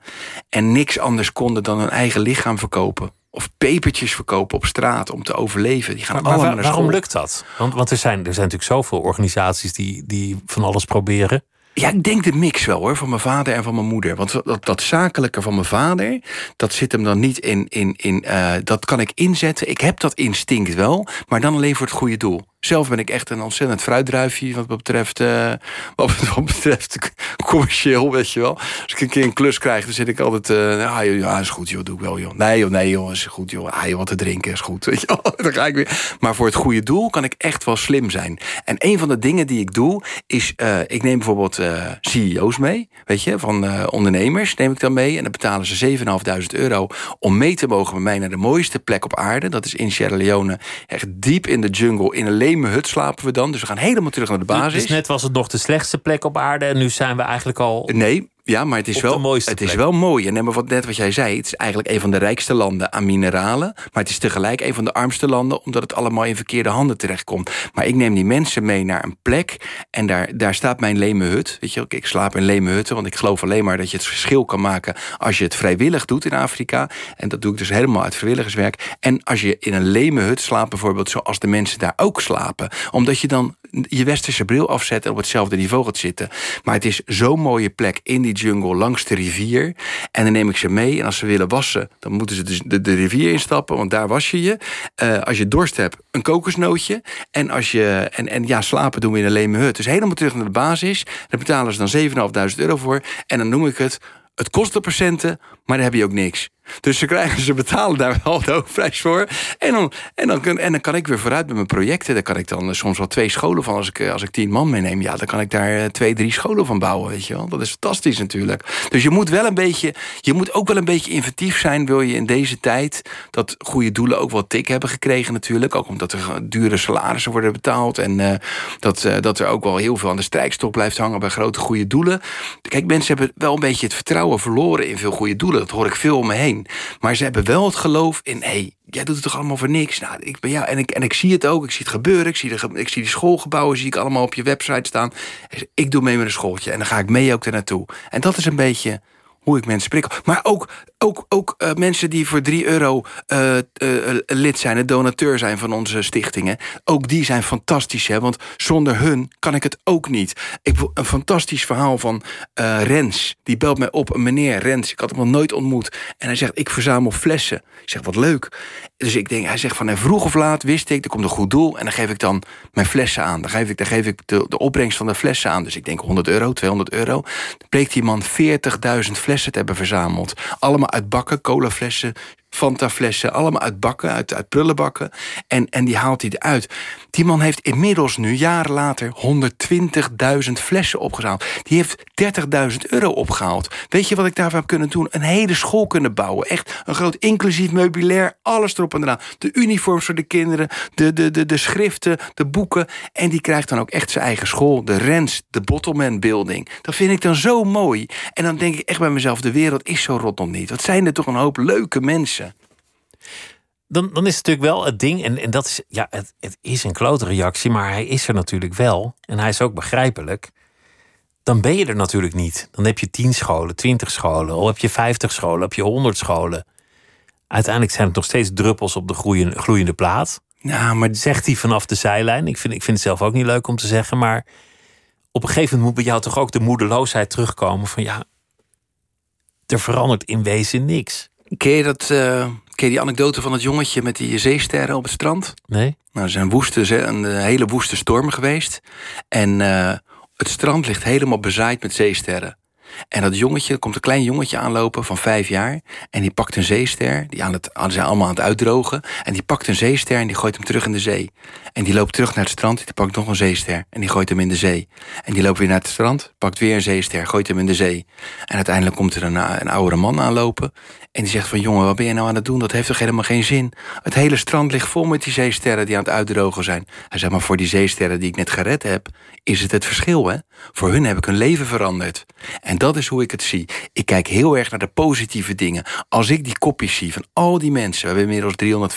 En niks anders konden dan hun eigen lichaam verkopen. Of pepertjes verkopen op straat om te overleven. Die gaan maar, allemaal naar school. Waarom lukt dat? Want, want er, zijn, er zijn natuurlijk zoveel organisaties die, die van alles proberen. Ja, ik denk de mix wel hoor, van mijn vader en van mijn moeder. Want dat, dat zakelijke van mijn vader, dat zit hem dan niet in. in, in uh, dat kan ik inzetten. Ik heb dat instinct wel, maar dan alleen voor het goede doel. Zelf ben ik echt een ontzettend fruitdruifje wat betreft, uh, [LAUGHS] wat, betreft commercieel, weet je wel. Als ik een keer een klus krijg, dan zit ik altijd, uh, ah, ja, is goed joh, doe ik wel joh. Nee joh, nee joh, is goed joh. Ah, joh, wat te drinken is goed, [LAUGHS] weet je wel. Dan ga ik weer. Maar voor het goede doel kan ik echt wel slim zijn. En een van de dingen die ik doe, is, uh, ik neem bijvoorbeeld CEO's mee, weet je, van ondernemers neem ik dan mee. En dan betalen ze 7.500 euro om mee te mogen met mij naar de mooiste plek op aarde. Dat is in Sierra Leone, echt diep in de jungle, in een leme hut slapen we dan. Dus we gaan helemaal terug naar de basis. Dus net was het nog de slechtste plek op aarde en nu zijn we eigenlijk al... Nee, Ja, maar het is, wel, het is wel mooi. En net wat, net wat jij zei, het is eigenlijk een van de rijkste landen aan mineralen. Maar het is tegelijk een van de armste landen, omdat het allemaal in verkeerde handen terechtkomt. Maar ik neem die mensen mee naar een plek en daar, daar staat mijn leme hut. Weet je, ook, ik slaap in leme hutten, want ik geloof alleen maar dat je het verschil kan maken als je het vrijwillig doet in Afrika. En dat doe ik dus helemaal uit vrijwilligerswerk. En als je in een leme hut slaapt, bijvoorbeeld zoals de mensen daar ook slapen. Omdat je dan je westerse bril afzet en op hetzelfde niveau gaat zitten. Maar het is zo'n mooie plek in die jungle langs de rivier. En dan neem ik ze mee. En als ze willen wassen, dan moeten ze dus de, de rivier instappen. Want daar was je je. Eh, als je dorst hebt, een kokosnootje. En, als je, en, en ja, slapen doen we in een leme hut. Dus helemaal terug naar de basis. Daar betalen ze dan 7.500 euro voor. En dan noem ik het... Het kost de procenten, maar dan heb je ook niks. Dus ze krijgen ze betalen daar wel de hoofdprijs voor. En dan, en, dan, en dan kan ik weer vooruit met mijn projecten. Daar kan ik dan eh, soms wel twee scholen van. Als ik, eh, als ik tien man meeneem, ja, dan kan ik daar eh, twee, drie scholen van bouwen. Weet je wel. Dat is fantastisch natuurlijk. Dus je moet wel een beetje, je moet ook wel een beetje inventief zijn. Wil je in deze tijd dat goede doelen ook wel tik hebben gekregen natuurlijk. Ook omdat er dure salarissen worden betaald. En dat, dat er ook wel heel veel aan de strijkstok blijft hangen bij grote goede doelen. Kijk, mensen hebben wel een beetje het vertrouwen verloren in veel goede doelen. Dat hoor ik veel om me heen. Maar ze hebben wel het geloof in, hé, hey, jij doet het toch allemaal voor niks? Nou, ik ben jou, en, ik, en ik zie het ook, ik zie het gebeuren. Ik zie, de, ik zie die schoolgebouwen, zie ik allemaal op je website staan. Ik doe mee met een schooltje en dan ga ik mee ook daar naartoe. En dat is een beetje hoe ik mensen prikkel. Maar ook, ook, ook eh, mensen die voor 3 euro eh, eh, lid zijn, een donateur zijn van onze stichtingen. Ook die zijn fantastisch, hè? want zonder hun kan ik het ook niet. Ik, wil- een fantastisch verhaal van Rens. Die belt mij op, een meneer Rens. Ik had hem nog nooit ontmoet. En hij zegt, ik verzamel flessen. Ik zeg, wat leuk. Dus ik denk, hij zegt van, en vroeg of laat wist ik, er komt een goed doel. En dan geef ik dan mijn flessen aan. Dan geef ik, dan geef ik de, de opbrengst van de flessen aan. Dus ik denk 100 euro, 200 euro. Dan bleek die man 40.000 flessen te hebben verzameld. Allemaal uit bakken, colaflessen, Fanta-flessen. Allemaal uit bakken, uit, uit prullenbakken. En, en die haalt hij eruit. Die man heeft inmiddels nu, jaren later, 120.000 flessen opgehaald. Die heeft 30.000 euro opgehaald. Weet je wat ik daarvan heb kunnen doen? Een hele school kunnen bouwen. Echt een groot inclusief meubilair. Alles erop en eraan. De uniforms voor de kinderen. De, de, de, de schriften, de boeken. En die krijgt dan ook echt zijn eigen school. De Rens, de Bottleman Building. Dat vind ik dan zo mooi. En dan denk ik echt bij mezelf, de wereld is zo rot nog niet. Wat zijn er toch een hoop leuke mensen. Dan, dan is het natuurlijk wel het ding, en, en dat is, ja, het, het is een klote reactie, maar hij is er natuurlijk wel. En hij is ook begrijpelijk. Dan ben je er natuurlijk niet. Dan heb je 10 scholen, 20 scholen, of heb je 50 scholen, heb je 100 scholen. Uiteindelijk zijn het nog steeds druppels op de gloeiende, gloeiende plaat. Nou, maar Zegt hij vanaf de zijlijn. Ik vind, ik vind het zelf ook niet leuk om te zeggen, maar op een gegeven moment moet bij jou toch ook de moedeloosheid terugkomen van ja, er verandert in wezen niks. ken je, dat, eh, ken je die anekdote van het jongetje met die zeesterren op het strand? Nee? Nou, er zijn woeste, een eh, hele woeste storm geweest. En eh, het strand ligt helemaal bezaaid met zeesterren. En dat jongetje, er komt een klein jongetje aanlopen van vijf jaar. En die pakt een zeester. Die aan het, zijn allemaal aan het uitdrogen. En die pakt een zeester en die gooit hem terug in de zee. En die loopt terug naar het strand. Die pakt nog een zeester. En die gooit hem in de zee. En die loopt weer naar het strand. Pakt weer een zeester. Gooit hem in de zee. En uiteindelijk komt er een, eh, een oudere man aanlopen. En die zegt van jongen, wat ben je nou aan het doen? Dat heeft toch helemaal geen zin? Het hele strand ligt vol met die zeesterren die aan het uitdrogen zijn. Hij zegt maar voor die zeesterren die ik net gered heb, is het het verschil hè? Voor hun heb ik hun leven veranderd. En dat is hoe ik het zie. Ik kijk heel erg naar de positieve dingen. Als ik die kopjes zie van al die mensen, we hebben inmiddels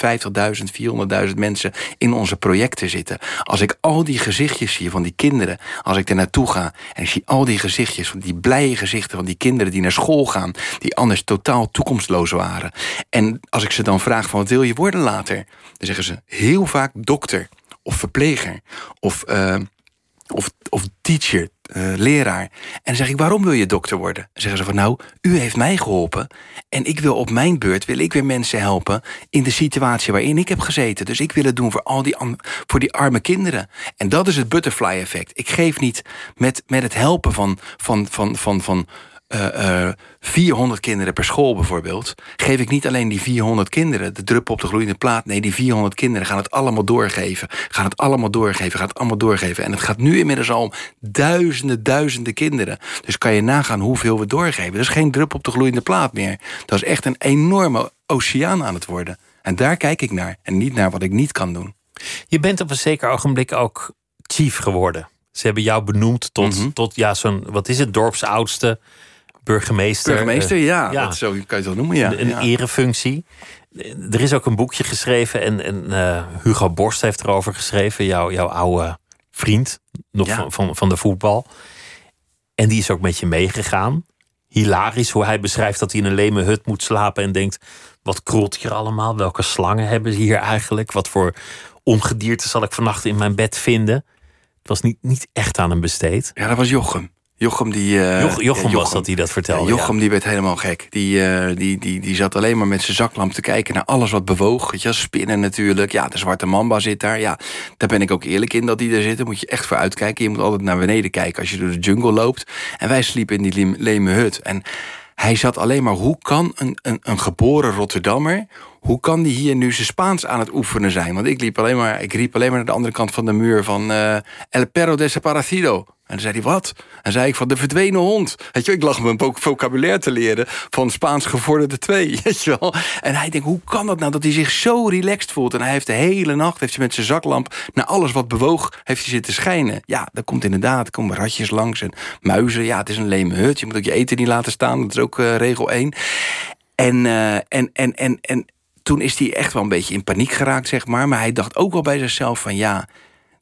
350.000, 400.000 mensen in onze projecten zitten. Als ik al die gezichtjes zie van die kinderen, als ik er naartoe ga en ik zie al die gezichtjes van die blije gezichten van die kinderen die naar school gaan, die anders totaal toekomstloos waren. En als ik ze dan vraag van wat wil je worden later, dan zeggen ze heel vaak dokter of verpleger of eh, of, of teacher, eh, leraar. En dan zeg ik, waarom wil je dokter worden? Dan zeggen ze van, nou, u heeft mij geholpen... en ik wil op mijn beurt, wil ik weer mensen helpen... in de situatie waarin ik heb gezeten. Dus ik wil het doen voor al die, voor die arme kinderen. En dat is het butterfly effect. Ik geef niet met, met het helpen van... van, van, van, van eh, eh, 400 kinderen per school bijvoorbeeld, geef ik niet alleen die 400 kinderen de druppel op de gloeiende plaat. Nee, die 400 kinderen gaan het allemaal doorgeven. Gaan het allemaal doorgeven, gaan het allemaal doorgeven. En het gaat nu inmiddels al om duizenden, duizenden kinderen. Dus kan je nagaan hoeveel we doorgeven. Dat is geen druppel op de gloeiende plaat meer. Dat is echt een enorme oceaan aan het worden. En daar kijk ik naar. En niet naar wat ik niet kan doen. Je bent op een zeker ogenblik ook chief geworden. Ze hebben jou benoemd tot, Mhm. tot ja, zo'n, wat is het, dorpsoudste. Burgemeester. Burgemeester, eh, ja, Dat zo kan je het wel noemen, ja. Een, erefunctie. Er is ook een boekje geschreven en, en eh, Hugo Borst heeft erover geschreven. Jouw, jouw oude vriend, nog Ja. van, van, van de voetbal. En die is ook met je meegegaan. Hilarisch hoe hij beschrijft dat hij in een leme hut moet slapen en denkt: wat kroelt hier allemaal? Welke slangen hebben ze hier eigenlijk? Wat voor ongedierte zal ik vannacht in mijn bed vinden? Het was niet, niet echt aan hem besteed. Ja, dat was Jochem. Jochem die... Joch- Jochem ja, was dat die dat vertelde. Ja, Jochem die werd helemaal gek. Die, eh, die, die, die zat alleen maar met zijn zaklamp te kijken naar alles wat bewoog. Weet je, wel, spinnen natuurlijk. Ja, de zwarte mamba zit daar. Ja, daar ben ik ook eerlijk in dat die er. Daar moet je echt voor uitkijken. Je moet altijd naar beneden kijken als je door de jungle loopt. En wij sliepen in die leme hut. En hij zat alleen maar, hoe kan een, een, een geboren Rotterdammer... hoe kan die hier nu zijn Spaans aan het oefenen zijn? Want ik, liep alleen maar, ik riep alleen maar naar de andere kant van de muur van... eh, El perro desaparecido. En dan zei hij, wat? En zei ik van de verdwenen hond. Weet je, ik lag me een voc- vocabulaire te leren van Spaans gevorderde twee. [LAUGHS] Weet je wel? En hij denkt, hoe kan dat nou dat hij zich zo relaxed voelt? En hij heeft de hele nacht heeft hij met zijn zaklamp naar alles wat bewoog, heeft hij zitten schijnen. Ja, er komt inderdaad, er komen ratjes langs en muizen. Ja, het is een leme hut. Je moet ook je eten niet laten staan. Dat is ook eh, regel 1. En, eh, en, en, en, en toen is hij echt wel een beetje in paniek geraakt, zeg maar. Maar hij dacht ook wel bij zichzelf van ja,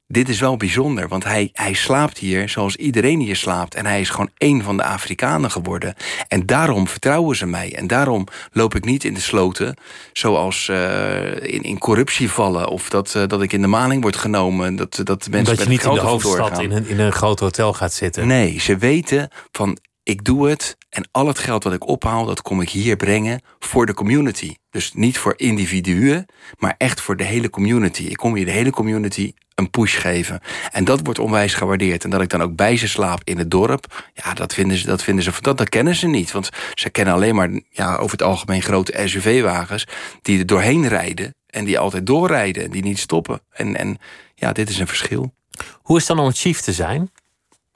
dit is wel bijzonder. Want hij, hij slaapt hier zoals iedereen hier slaapt. En hij is gewoon één van de Afrikanen geworden. En daarom vertrouwen ze mij. En daarom loop ik niet in de sloten. Zoals eh, in, in corruptie vallen. Of dat, eh, dat ik in de maling word genomen. Dat, dat mensen dat je niet in de hoofdstad in een, in een groot hotel gaat zitten. Nee, ze weten van ik doe het en al het geld wat ik ophaal, dat kom ik hier brengen voor de community. Dus niet voor individuen, maar echt voor de hele community. Ik kom hier de hele community een push geven. En dat wordt onwijs gewaardeerd. En dat ik dan ook bij ze slaap in het dorp, ja, dat vinden ze, dat vinden ze dat, dat kennen ze niet. Want ze kennen alleen maar ja, over het algemeen grote SUV-wagens die er doorheen rijden en die altijd doorrijden en die niet stoppen. En, en ja, dit is een verschil. Hoe is het dan om een chief te zijn?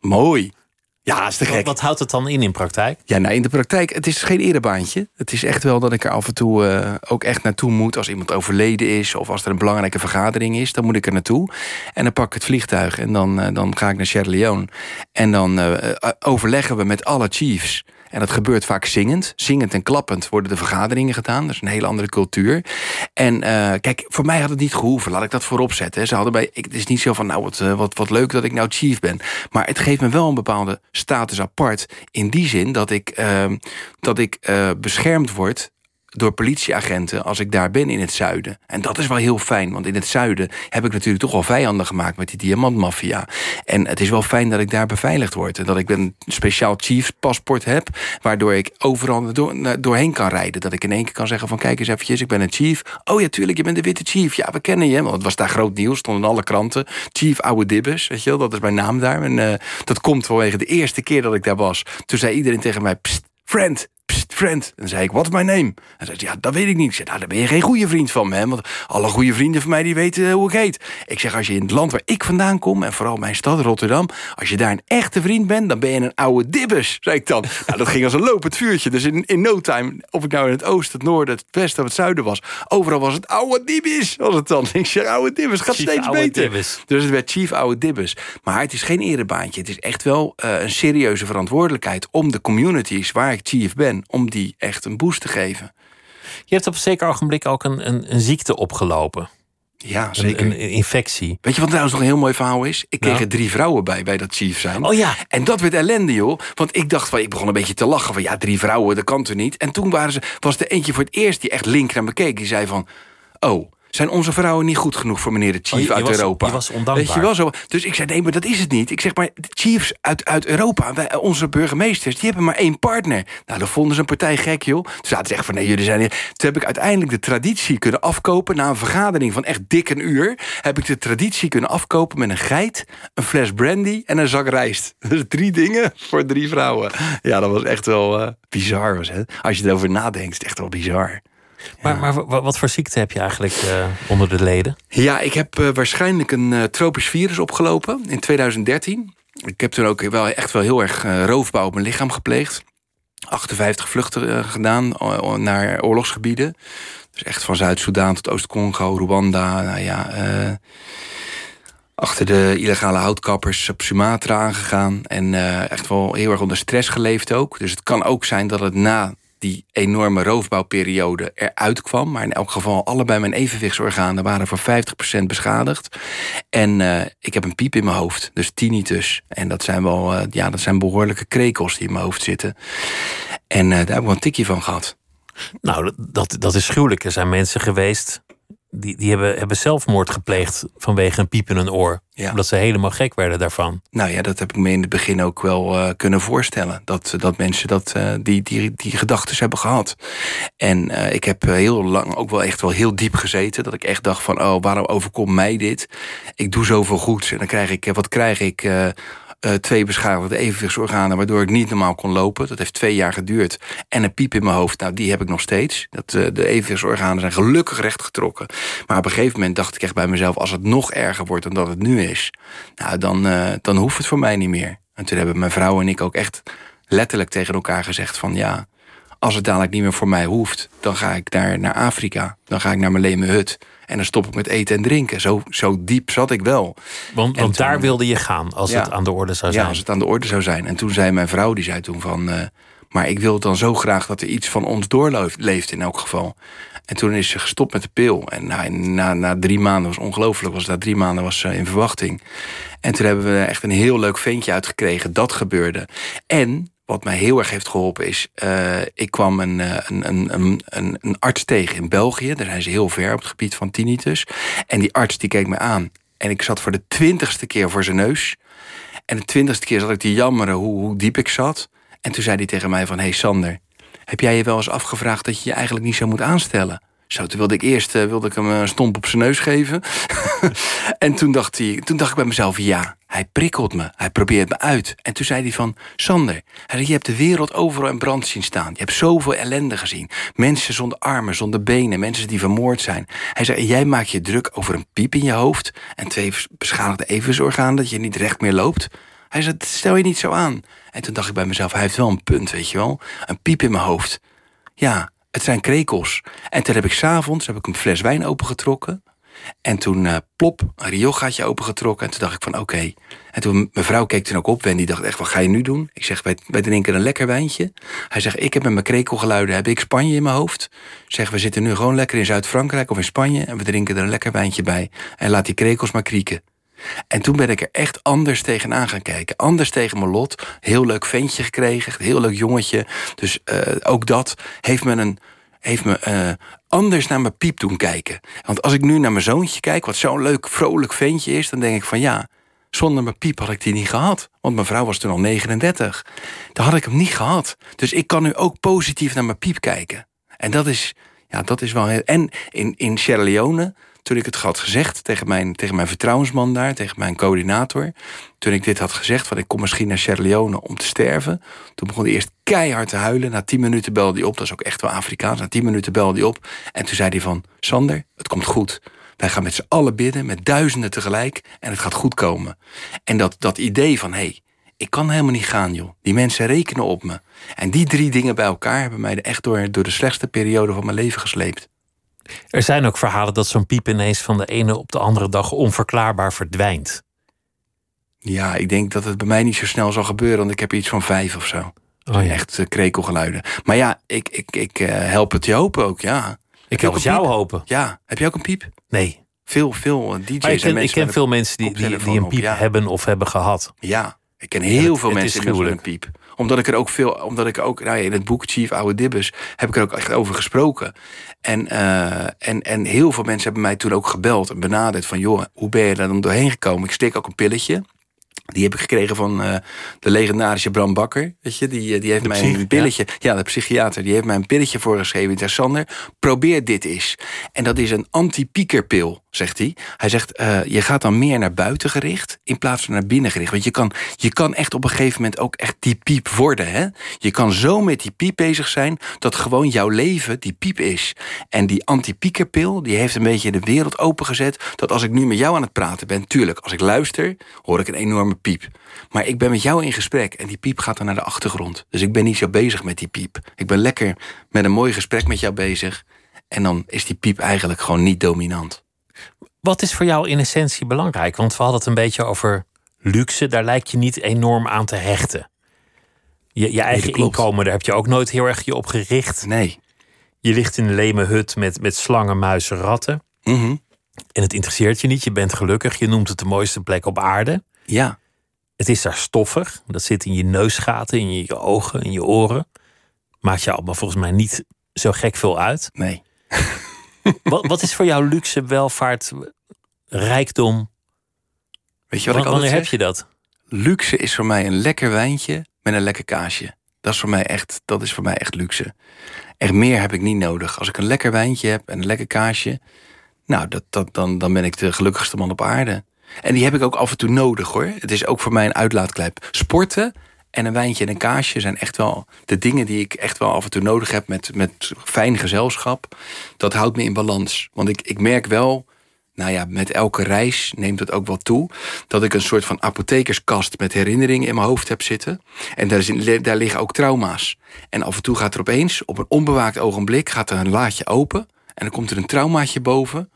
Mooi. Ja, is te Wat, gek. wat houdt het dan in in praktijk? Ja, nou in de praktijk, het is geen erebaantje. Het is echt wel dat ik er af en toe eh, ook echt naartoe moet. Als iemand overleden is of als er een belangrijke vergadering is, dan moet ik er naartoe. En dan pak ik het vliegtuig en dan, eh, dan ga ik naar Sierra Leone. En dan eh, overleggen we met alle chiefs. En dat gebeurt vaak zingend. Zingend en klappend worden de vergaderingen gedaan. Dat is een hele andere cultuur. En eh, kijk, voor mij had het niet gehoeven. Laat ik dat voorop zetten. Ze hadden bij, ik, het is niet zo van, nou, wat, eh, wat, wat leuk dat ik nou chief ben. Maar het geeft me wel een bepaalde status apart. In die zin dat ik, ehm, dat ik eh, beschermd word door politieagenten als ik daar ben in het zuiden. En dat is wel heel fijn, want in het zuiden heb ik natuurlijk toch wel vijanden gemaakt met die diamantmafia. En het is wel fijn dat ik daar beveiligd word en dat ik een speciaal chiefs paspoort heb, waardoor ik overal door, doorheen kan rijden. Dat ik in één keer kan zeggen van kijk eens eventjes, ik ben een chief. Oh ja, tuurlijk, je bent de witte chief. Ja, we kennen je, want het was daar groot nieuws, stond in alle kranten. Chief Oude Dibbes, weet je wel, dat is mijn naam daar. En eh, dat komt vanwege de eerste keer dat ik daar was. Toen zei iedereen tegen mij, friend, pst, friend. En dan zei ik, wat is mijn name? En zei ze, ja, dat weet ik niet. Ik zei, nou, dan ben je geen goede vriend van me. Hè? Want alle goede vrienden van mij, die weten eh, hoe ik heet. Ik zeg, als je in het land waar ik vandaan kom... en vooral mijn stad Rotterdam... als je daar een echte vriend bent, dan ben je een oude dibbes, zei ik dan. Nou, dat ging als een lopend vuurtje. Dus in, in no time, of ik nou in het oosten, het noorden, het westen of het zuiden was... overal was het oude dibbes, was het dan. Ik zeg, oude dibbes, gaat Chief steeds beter. Dus het werd Chief Oude Dibbes. Maar het is geen erebaantje. Het is echt wel eh, een serieuze verantwoordelijkheid... om de communities waar ik chief ben... om die echt een boost te geven. Je hebt op een zeker ogenblik ook een, een, een ziekte opgelopen. Ja, zeker. een, een infectie. Weet je wat trouwens nog een heel mooi verhaal is? Ik kreeg Nou? er drie vrouwen bij, bij dat chief zijn. Oh ja. En dat werd ellende, joh. Want ik dacht van, ik begon een beetje te lachen van... ja, drie vrouwen, dat kan toch niet? En toen waren ze, was er eentje voor het eerst die echt link naar me keek. Die zei van, oh... Zijn onze vrouwen niet goed genoeg voor meneer de chief Oh, je- je uit was- Europa? je was ondankbaar. Weet je wel zo? Dus ik zei, nee, maar dat is het niet. Ik zeg, maar de chiefs uit, uit Europa, wij, onze burgemeesters... die hebben maar één partner. Nou, dan vonden ze een partij gek, joh. Toen zaten ze echt van, nee, jullie zijn... hier. Toen heb ik uiteindelijk de traditie kunnen afkopen... na een vergadering van echt dik een uur... heb ik de traditie kunnen afkopen met een geit... een fles brandy en een zak rijst. [LAUGHS] Dus drie dingen voor drie vrouwen. Ja, dat was echt wel eh, bizar. Was, hè? Als je erover nadenkt, is het echt wel bizar. Maar, maar wa- wat voor ziekte heb je eigenlijk eh, onder de leden? Ja, ik heb eh, waarschijnlijk een eh, tropisch virus opgelopen in 2013. Ik heb toen ook wel echt wel heel erg roofbouw op mijn lichaam gepleegd. 58 vluchten gedaan naar oorlogsgebieden. Dus echt van Zuid-Soedan tot Oost-Congo, Rwanda. Nou ja, achter de illegale houtkappers op Sumatra aangegaan. En uh, echt wel heel erg onder stress geleefd ook. Dus het kan ook zijn dat het na die enorme roofbouwperiode eruit kwam. Maar in elk geval, allebei mijn evenwichtsorganen waren voor 50% beschadigd. En uh, ik heb een piep in mijn hoofd, dus tinnitus. En dat zijn wel, uh, ja, dat zijn behoorlijke krekels die in mijn hoofd zitten. En daar heb ik wel een tikje van gehad. Nou, dat, dat is gruwelijk. Er zijn mensen geweest die, die hebben, hebben zelfmoord gepleegd vanwege een piep in hun oor. Ja. Omdat ze helemaal gek werden daarvan. Nou ja, dat heb ik me in het begin ook wel uh, kunnen voorstellen. Dat, dat mensen dat, uh, die, die, die gedachten hebben gehad. En uh, ik heb heel lang ook wel echt wel heel diep gezeten. Dat ik echt dacht van, oh, waarom overkomt mij dit? Ik doe zoveel goeds en dan krijg ik, wat krijg ik? Uh, twee beschadigde evenwichtsorganen, waardoor ik niet normaal kon lopen. Dat heeft twee jaar geduurd. En een piep in mijn hoofd, nou, die heb ik nog steeds. Dat, uh, de evenwichtsorganen zijn gelukkig rechtgetrokken. Maar op een gegeven moment dacht ik echt bij mezelf: als het nog erger wordt dan dat het nu is, nou, dan, uh, dan hoeft het voor mij niet meer. En toen hebben mijn vrouw en ik ook echt letterlijk tegen elkaar gezegd: van ja. Als het dadelijk niet meer voor mij hoeft, dan ga ik naar, naar Afrika. Dan ga ik naar mijn leme hut. En dan stop ik met eten en drinken. Zo, zo diep zat ik wel. Want, want daar wilde je gaan als het aan de orde zou zijn. Ja, als het aan de orde zou zijn. En toen zei mijn vrouw, die zei toen van... Uh, maar ik wil dan zo graag dat er iets van ons doorleeft in elk geval. En toen is ze gestopt met de pil. En na, na, na drie maanden was ongelooflijk. Was na drie maanden was ze in verwachting. En toen hebben we echt een heel leuk ventje uitgekregen. Dat gebeurde. En wat mij heel erg heeft geholpen is, uh, ik kwam een, een, een, een, een arts tegen in België. Daar zijn ze heel ver op het gebied van tinnitus. En die arts die keek me aan. En ik zat voor de twintigste keer voor zijn neus. En de twintigste keer zat ik te jammeren hoe, hoe diep ik zat. En toen zei hij tegen mij van, hey Sander, heb jij je wel eens afgevraagd dat je je eigenlijk niet zou moeten aanstellen? Zo, toen wilde ik eerst uh, wilde ik hem een stomp op zijn neus geven. [LAUGHS] en toen dacht, hij, toen dacht ik bij mezelf, ja, hij prikkelt me. Hij probeert me uit. En toen zei hij van, Sander, je hebt de wereld overal in brand zien staan. Je hebt zoveel ellende gezien. Mensen zonder armen, zonder benen, mensen die vermoord zijn. Hij zei, jij maakt je druk over een piep in je hoofd... en twee beschadigde evensorganen dat je niet recht meer loopt. Hij zei, stel je niet zo aan. En toen dacht ik bij mezelf, hij heeft wel een punt, weet je wel. Een piep in mijn hoofd. Ja, het zijn krekels. En toen heb ik s'avonds een fles wijn opengetrokken. En toen uh, plop, een rioolgaatje opengetrokken. En toen dacht ik van oké. En toen mijn vrouw keek toen ook op. En die dacht echt, wat ga je nu doen? Ik zeg, wij, wij drinken een lekker wijntje. Hij zegt, ik heb met mijn krekelgeluiden heb ik Spanje in mijn hoofd. Zeg, we zitten nu gewoon lekker in Zuid-Frankrijk of in Spanje. En we drinken er een lekker wijntje bij. En laat die krekels maar krieken. En toen ben ik er echt anders tegenaan gaan kijken. Anders tegen mijn lot. Heel leuk ventje gekregen. Heel leuk jongetje. Dus uh, ook dat heeft me, een, heeft me uh, anders naar mijn piep doen kijken. Want als ik nu naar mijn zoontje kijk, wat zo'n leuk, vrolijk ventje is, dan denk ik van ja, zonder mijn piep had ik die niet gehad. Want mijn vrouw was toen al 39. Dan had ik hem niet gehad. Dus ik kan nu ook positief naar mijn piep kijken. En dat is, ja, dat is wel heel. En in, in Sierra Leone toen ik het had gezegd tegen mijn, tegen mijn vertrouwensman daar, tegen mijn coördinator. Toen ik dit had gezegd, van ik kom misschien naar Sierra Leone om te sterven. Toen begon hij eerst keihard te huilen. Na tien minuten belde hij op, dat is ook echt wel Afrikaans. Na tien minuten belde hij op en toen zei hij van... Sander, het komt goed. Wij gaan met z'n allen bidden, met duizenden tegelijk. En het gaat goed komen. En dat, dat idee van, hé, hey, ik kan helemaal niet gaan, joh. Die mensen rekenen op me. En die drie dingen bij elkaar hebben mij echt door, door de slechtste periode van mijn leven gesleept. Er zijn ook verhalen dat zo'n piep ineens van de ene op de andere dag onverklaarbaar verdwijnt. Ja, ik denk dat het bij mij niet zo snel zal gebeuren, want ik heb iets van vijf of zo. Oh, ja. Echt uh, krekelgeluiden. Maar ja, ik, ik, ik uh, help het je hopen ook, ja. Ik help het jou hopen. Ja. Heb je ook een piep? Nee. Veel, veel DJ's maar ik ken, ik ken veel mensen die, die, die een piep hebben of hebben gehad. Ja, ik ken heel veel mensen die een piep omdat ik er ook veel, omdat ik ook, nou ja, in het boek Chief Oude Dibbes heb ik er ook echt over gesproken. En, uh, en, en heel veel mensen hebben mij toen ook gebeld en benaderd van, joh, hoe ben je daar dan doorheen gekomen? Ik steek ook een pilletje. Die heb ik gekregen van uh, de legendarische Bram Bakker. Weet je, die, die heeft mij een pilletje. Ja? de psychiater. Die heeft mij een pilletje voorgeschreven. Die zei: Sander, probeer dit eens. En dat is een anti-piekerpil zegt hij. Hij zegt, uh, je gaat dan meer naar buiten gericht in plaats van naar binnen gericht. Want je kan, je kan echt op een gegeven moment ook echt die piep worden. Hè? Je kan zo met die piep bezig zijn dat gewoon jouw leven die piep is. En die anti-piekerpil, die heeft een beetje de wereld opengezet. Dat als ik nu met jou aan het praten ben, tuurlijk, als ik luister, hoor ik een enorme piep. Maar ik ben met jou in gesprek en die piep gaat dan naar de achtergrond. Dus ik ben niet zo bezig met die piep. Ik ben lekker met een mooi gesprek met jou bezig. En dan is die piep eigenlijk gewoon niet dominant. Wat is voor jou in essentie belangrijk? Want we hadden het een beetje over luxe. Daar lijkt je niet enorm aan te hechten. Je, je eigen inkomen, daar heb je ook nooit heel erg je op gericht. Nee. Je ligt in een leme hut met, met slangen, muizen, ratten. Mhm. En het interesseert je niet. Je bent gelukkig. Je noemt het de mooiste plek op aarde. Ja. Het is daar stoffig. Dat zit in je neusgaten, in je ogen, in je oren. Maakt je allemaal volgens mij niet zo gek veel uit. Nee. [LAUGHS] Wat, wat is voor jou luxe, welvaart, rijkdom? Weet je wat ik altijd Wanneer heb je dat? Luxe is voor mij een lekker wijntje met een lekker kaasje. Dat is voor mij echt, dat is voor mij echt luxe. Echt meer heb ik niet nodig. Als ik een lekker wijntje heb en een lekker kaasje, nou, dat, dat, dan, dan ben ik de gelukkigste man op aarde. En die heb ik ook af en toe nodig hoor. Het is ook voor mij een uitlaatklep. Sporten en een wijntje en een kaasje zijn echt wel de dingen die ik echt wel af en toe nodig heb met, met fijn gezelschap. Dat houdt me in balans. Want ik, ik merk wel, nou ja, met elke reis neemt het ook wel toe. Dat ik een soort van apothekerskast met herinneringen in mijn hoofd heb zitten. En daar, is- daar liggen ook trauma's. En af en toe gaat er opeens, op een onbewaakt ogenblik, gaat er een laadje open. En dan komt er een traumaatje boven.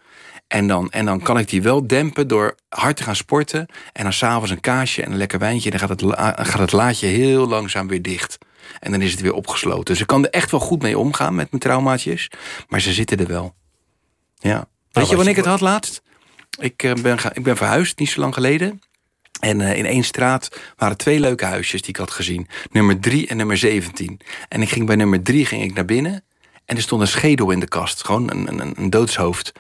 En dan, en dan kan ik die wel dempen door hard te gaan sporten. En dan s'avonds een kaasje en een lekker wijntje. En dan gaat het, gaat het laadje heel langzaam weer dicht. En dan is het weer opgesloten. Dus ik kan er echt wel goed mee omgaan met mijn traumaatjes. Maar ze zitten er wel. Ja. Weet je wat wanneer je- ik het had laatst? Ik, eh, ben, ga- ik ben verhuisd, niet zo lang geleden. En eh, in één straat waren twee leuke huisjes die ik had gezien. Nummer 3 en nummer 17. En ik ging bij nummer 3 ging ik naar binnen. En er stond een schedel in de kast. Gewoon een, een, een doodshoofd.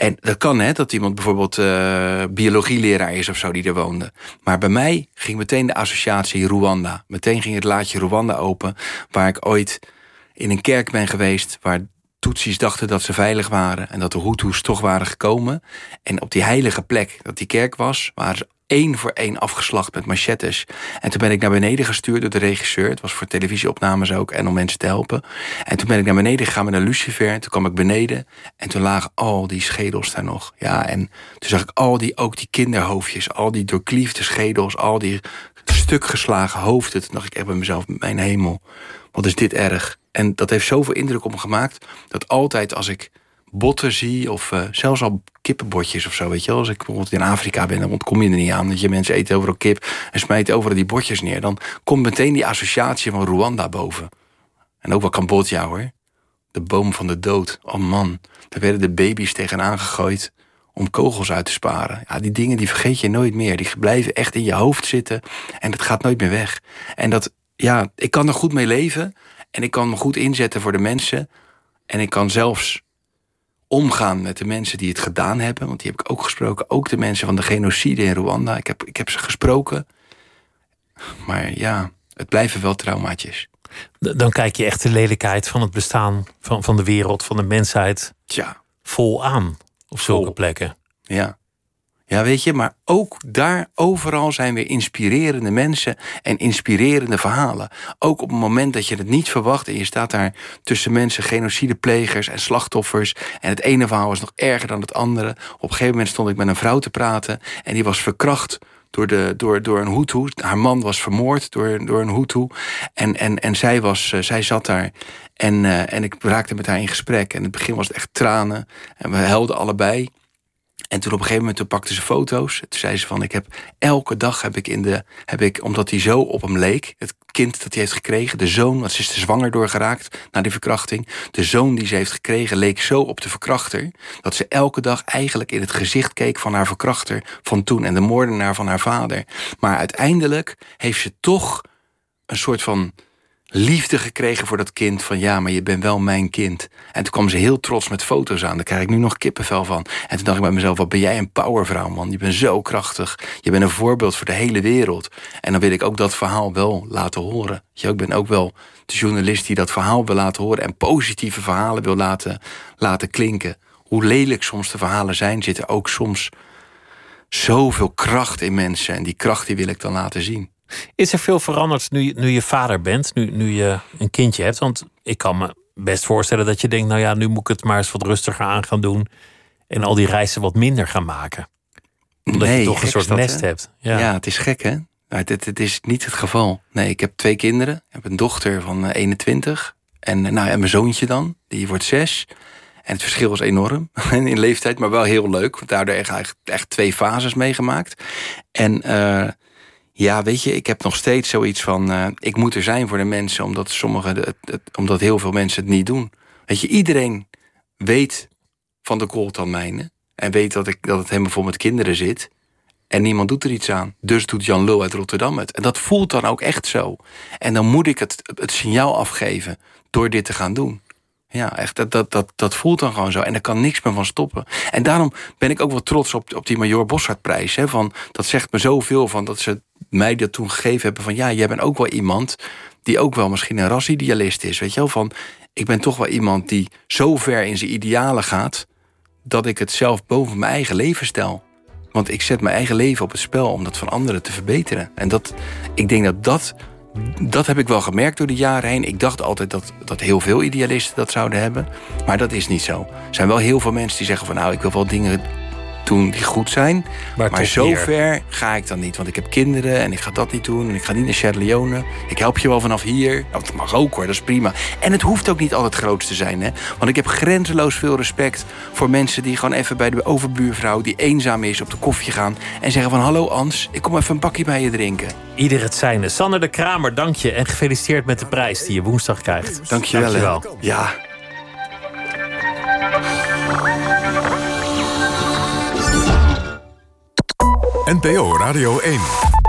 En dat kan, hè, dat iemand bijvoorbeeld eh, biologieleraar is of zo die er woonde. Maar bij mij ging meteen de associatie Rwanda. Meteen ging het laadje Rwanda open, waar ik ooit in een kerk ben geweest, waar Tutsis dachten dat ze veilig waren en dat de Hutus toch waren gekomen. En op die heilige plek dat die kerk was, waren ze één voor één afgeslacht met machetes. En toen ben ik naar beneden gestuurd door de regisseur. Het was voor televisieopnames ook en om mensen te helpen. En toen ben ik naar beneden gegaan met een lucifer. En toen kwam ik beneden en toen lagen al die schedels daar nog. Ja, en toen zag ik al die, ook die kinderhoofdjes, al die doorkliefde schedels, al die stuk geslagen hoofden. Toen dacht ik echt bij mezelf, mijn hemel, wat is dit erg. En dat heeft zoveel indruk op me gemaakt, dat altijd als ik botten zie, of eh, zelfs al kippenbotjes of zo, weet je wel. Als ik bijvoorbeeld in Afrika ben, dan kom je er niet aan. Dat je mensen eten overal kip en smijten overal die botjes neer. Dan komt meteen die associatie van Rwanda boven. En ook wel Cambodja hoor. De boom van de dood. Oh man, daar werden de baby's tegenaan gegooid om kogels uit te sparen. Ja, die dingen die vergeet je nooit meer. Die blijven echt in je hoofd zitten en dat gaat nooit meer weg. En dat, ja, ik kan er goed mee leven en ik kan me goed inzetten voor de mensen. En ik kan zelfs omgaan met de mensen die het gedaan hebben. Want die heb ik ook gesproken. Ook de mensen van de genocide in Rwanda. Ik heb, ik heb ze gesproken. Maar ja, het blijven wel traumaatjes. Dan kijk je echt de lelijkheid van het bestaan van, van de wereld, van de mensheid, Tja, vol aan op zulke Vol. plekken. ja. Ja, weet je, maar ook daar overal zijn weer inspirerende mensen en inspirerende verhalen. Ook op het moment dat je het niet verwacht en je staat daar tussen mensen, genocideplegers en slachtoffers. En het ene verhaal is nog erger dan het andere. Op een gegeven moment stond ik met een vrouw te praten en die was verkracht door, de, door, door een Hutu. Haar man was vermoord door, door een Hutu. En, en, en zij, was, eh, zij zat daar. En, eh, en ik raakte met haar in gesprek. En in het begin was het echt tranen. En we helden allebei. En toen op een gegeven moment pakte ze foto's. Toen zei ze van, ik heb elke dag heb ik in de, heb ik, omdat hij zo op hem leek, het kind dat hij heeft gekregen, de zoon, want ze is er zwanger door geraakt na die verkrachting. De zoon die ze heeft gekregen leek zo op de verkrachter, dat ze elke dag eigenlijk in het gezicht keek van haar verkrachter van toen en de moordenaar van haar vader. Maar uiteindelijk heeft ze toch een soort van liefde gekregen voor dat kind. Van ja, maar je bent wel mijn kind. En toen kwam ze heel trots met foto's aan. Daar krijg ik nu nog kippenvel van. En toen dacht ik bij mezelf, wat ben jij een powervrouw, man. Je bent zo krachtig. Je bent een voorbeeld voor de hele wereld. En dan wil ik ook dat verhaal wel laten horen. Je, ik ben ook wel de journalist die dat verhaal wil laten horen. En positieve verhalen wil laten, laten klinken. Hoe lelijk soms de verhalen zijn, zit er ook soms zoveel kracht in mensen. En die kracht die wil ik dan laten zien. Is er veel veranderd nu, je- nu je vader bent, nu, nu je een kindje hebt? Want ik kan me best voorstellen dat je denkt, nou ja, nu moet ik het maar eens wat rustiger aan gaan doen. En al die reizen wat minder gaan maken. Omdat je toch een soort dat, nest hè? hebt. Ja. Ja. het is gek, hè? Maar het, het is niet het geval. Nee, ik heb twee kinderen. Ik heb een dochter van eh, 21. En, eh, nou, en mijn zoontje dan, die wordt zes. En het verschil is enorm [LAUGHS] in leeftijd, maar wel heel leuk. Want daardoor echt, echt twee fases meegemaakt. En uh, ja, weet je, ik heb nog steeds zoiets van... Uh, ik moet er zijn voor de mensen, omdat, sommige, het, het, omdat heel veel mensen het niet doen. Weet je, iedereen weet van de kooltanmijnen... en weet dat, ik, dat het helemaal vol met kinderen zit... En niemand doet er iets aan. Dus doet Jan Lul uit Rotterdam het. En dat voelt dan ook echt zo. En dan moet ik het, het signaal afgeven door dit te gaan doen. Ja, echt, dat, dat, dat, dat voelt dan gewoon zo. En daar kan niks meer van stoppen. En daarom ben ik ook wel trots op, op die Major Bossardprijs. Hè, van, dat zegt me zoveel van dat ze mij dat toen gegeven hebben. Van ja, jij bent ook wel iemand die ook wel misschien een rassidealist is. Weet je wel, van ik ben toch wel iemand die zo ver in zijn idealen gaat... dat ik het zelf boven mijn eigen leven stel. Want ik zet mijn eigen leven op het spel om dat van anderen te verbeteren. En dat, ik denk dat dat, dat heb ik wel gemerkt door de jaren heen. Ik dacht altijd dat, dat heel veel idealisten dat zouden hebben. Maar dat is niet zo. Er zijn wel heel veel mensen die zeggen van nou, ik wil wel dingen doen die goed zijn. Maar, maar zover ga ik dan niet. Want ik heb kinderen en ik ga dat niet doen. En ik ga niet naar Sierra Leone. Ik help je wel vanaf hier. Nou, dat mag ook hoor, dat is prima. En het hoeft ook niet altijd groot te zijn. Hè? Want ik heb grenzeloos veel respect voor mensen die gewoon even bij de overbuurvrouw... die eenzaam is, op de koffie gaan. En zeggen van hallo Ans, ik kom even een bakje bij je drinken. Ieder het zijne. Sander de Kramer, dank je. En gefeliciteerd met de prijs die je woensdag krijgt. Dank je wel. Ja. NPO Radio 1.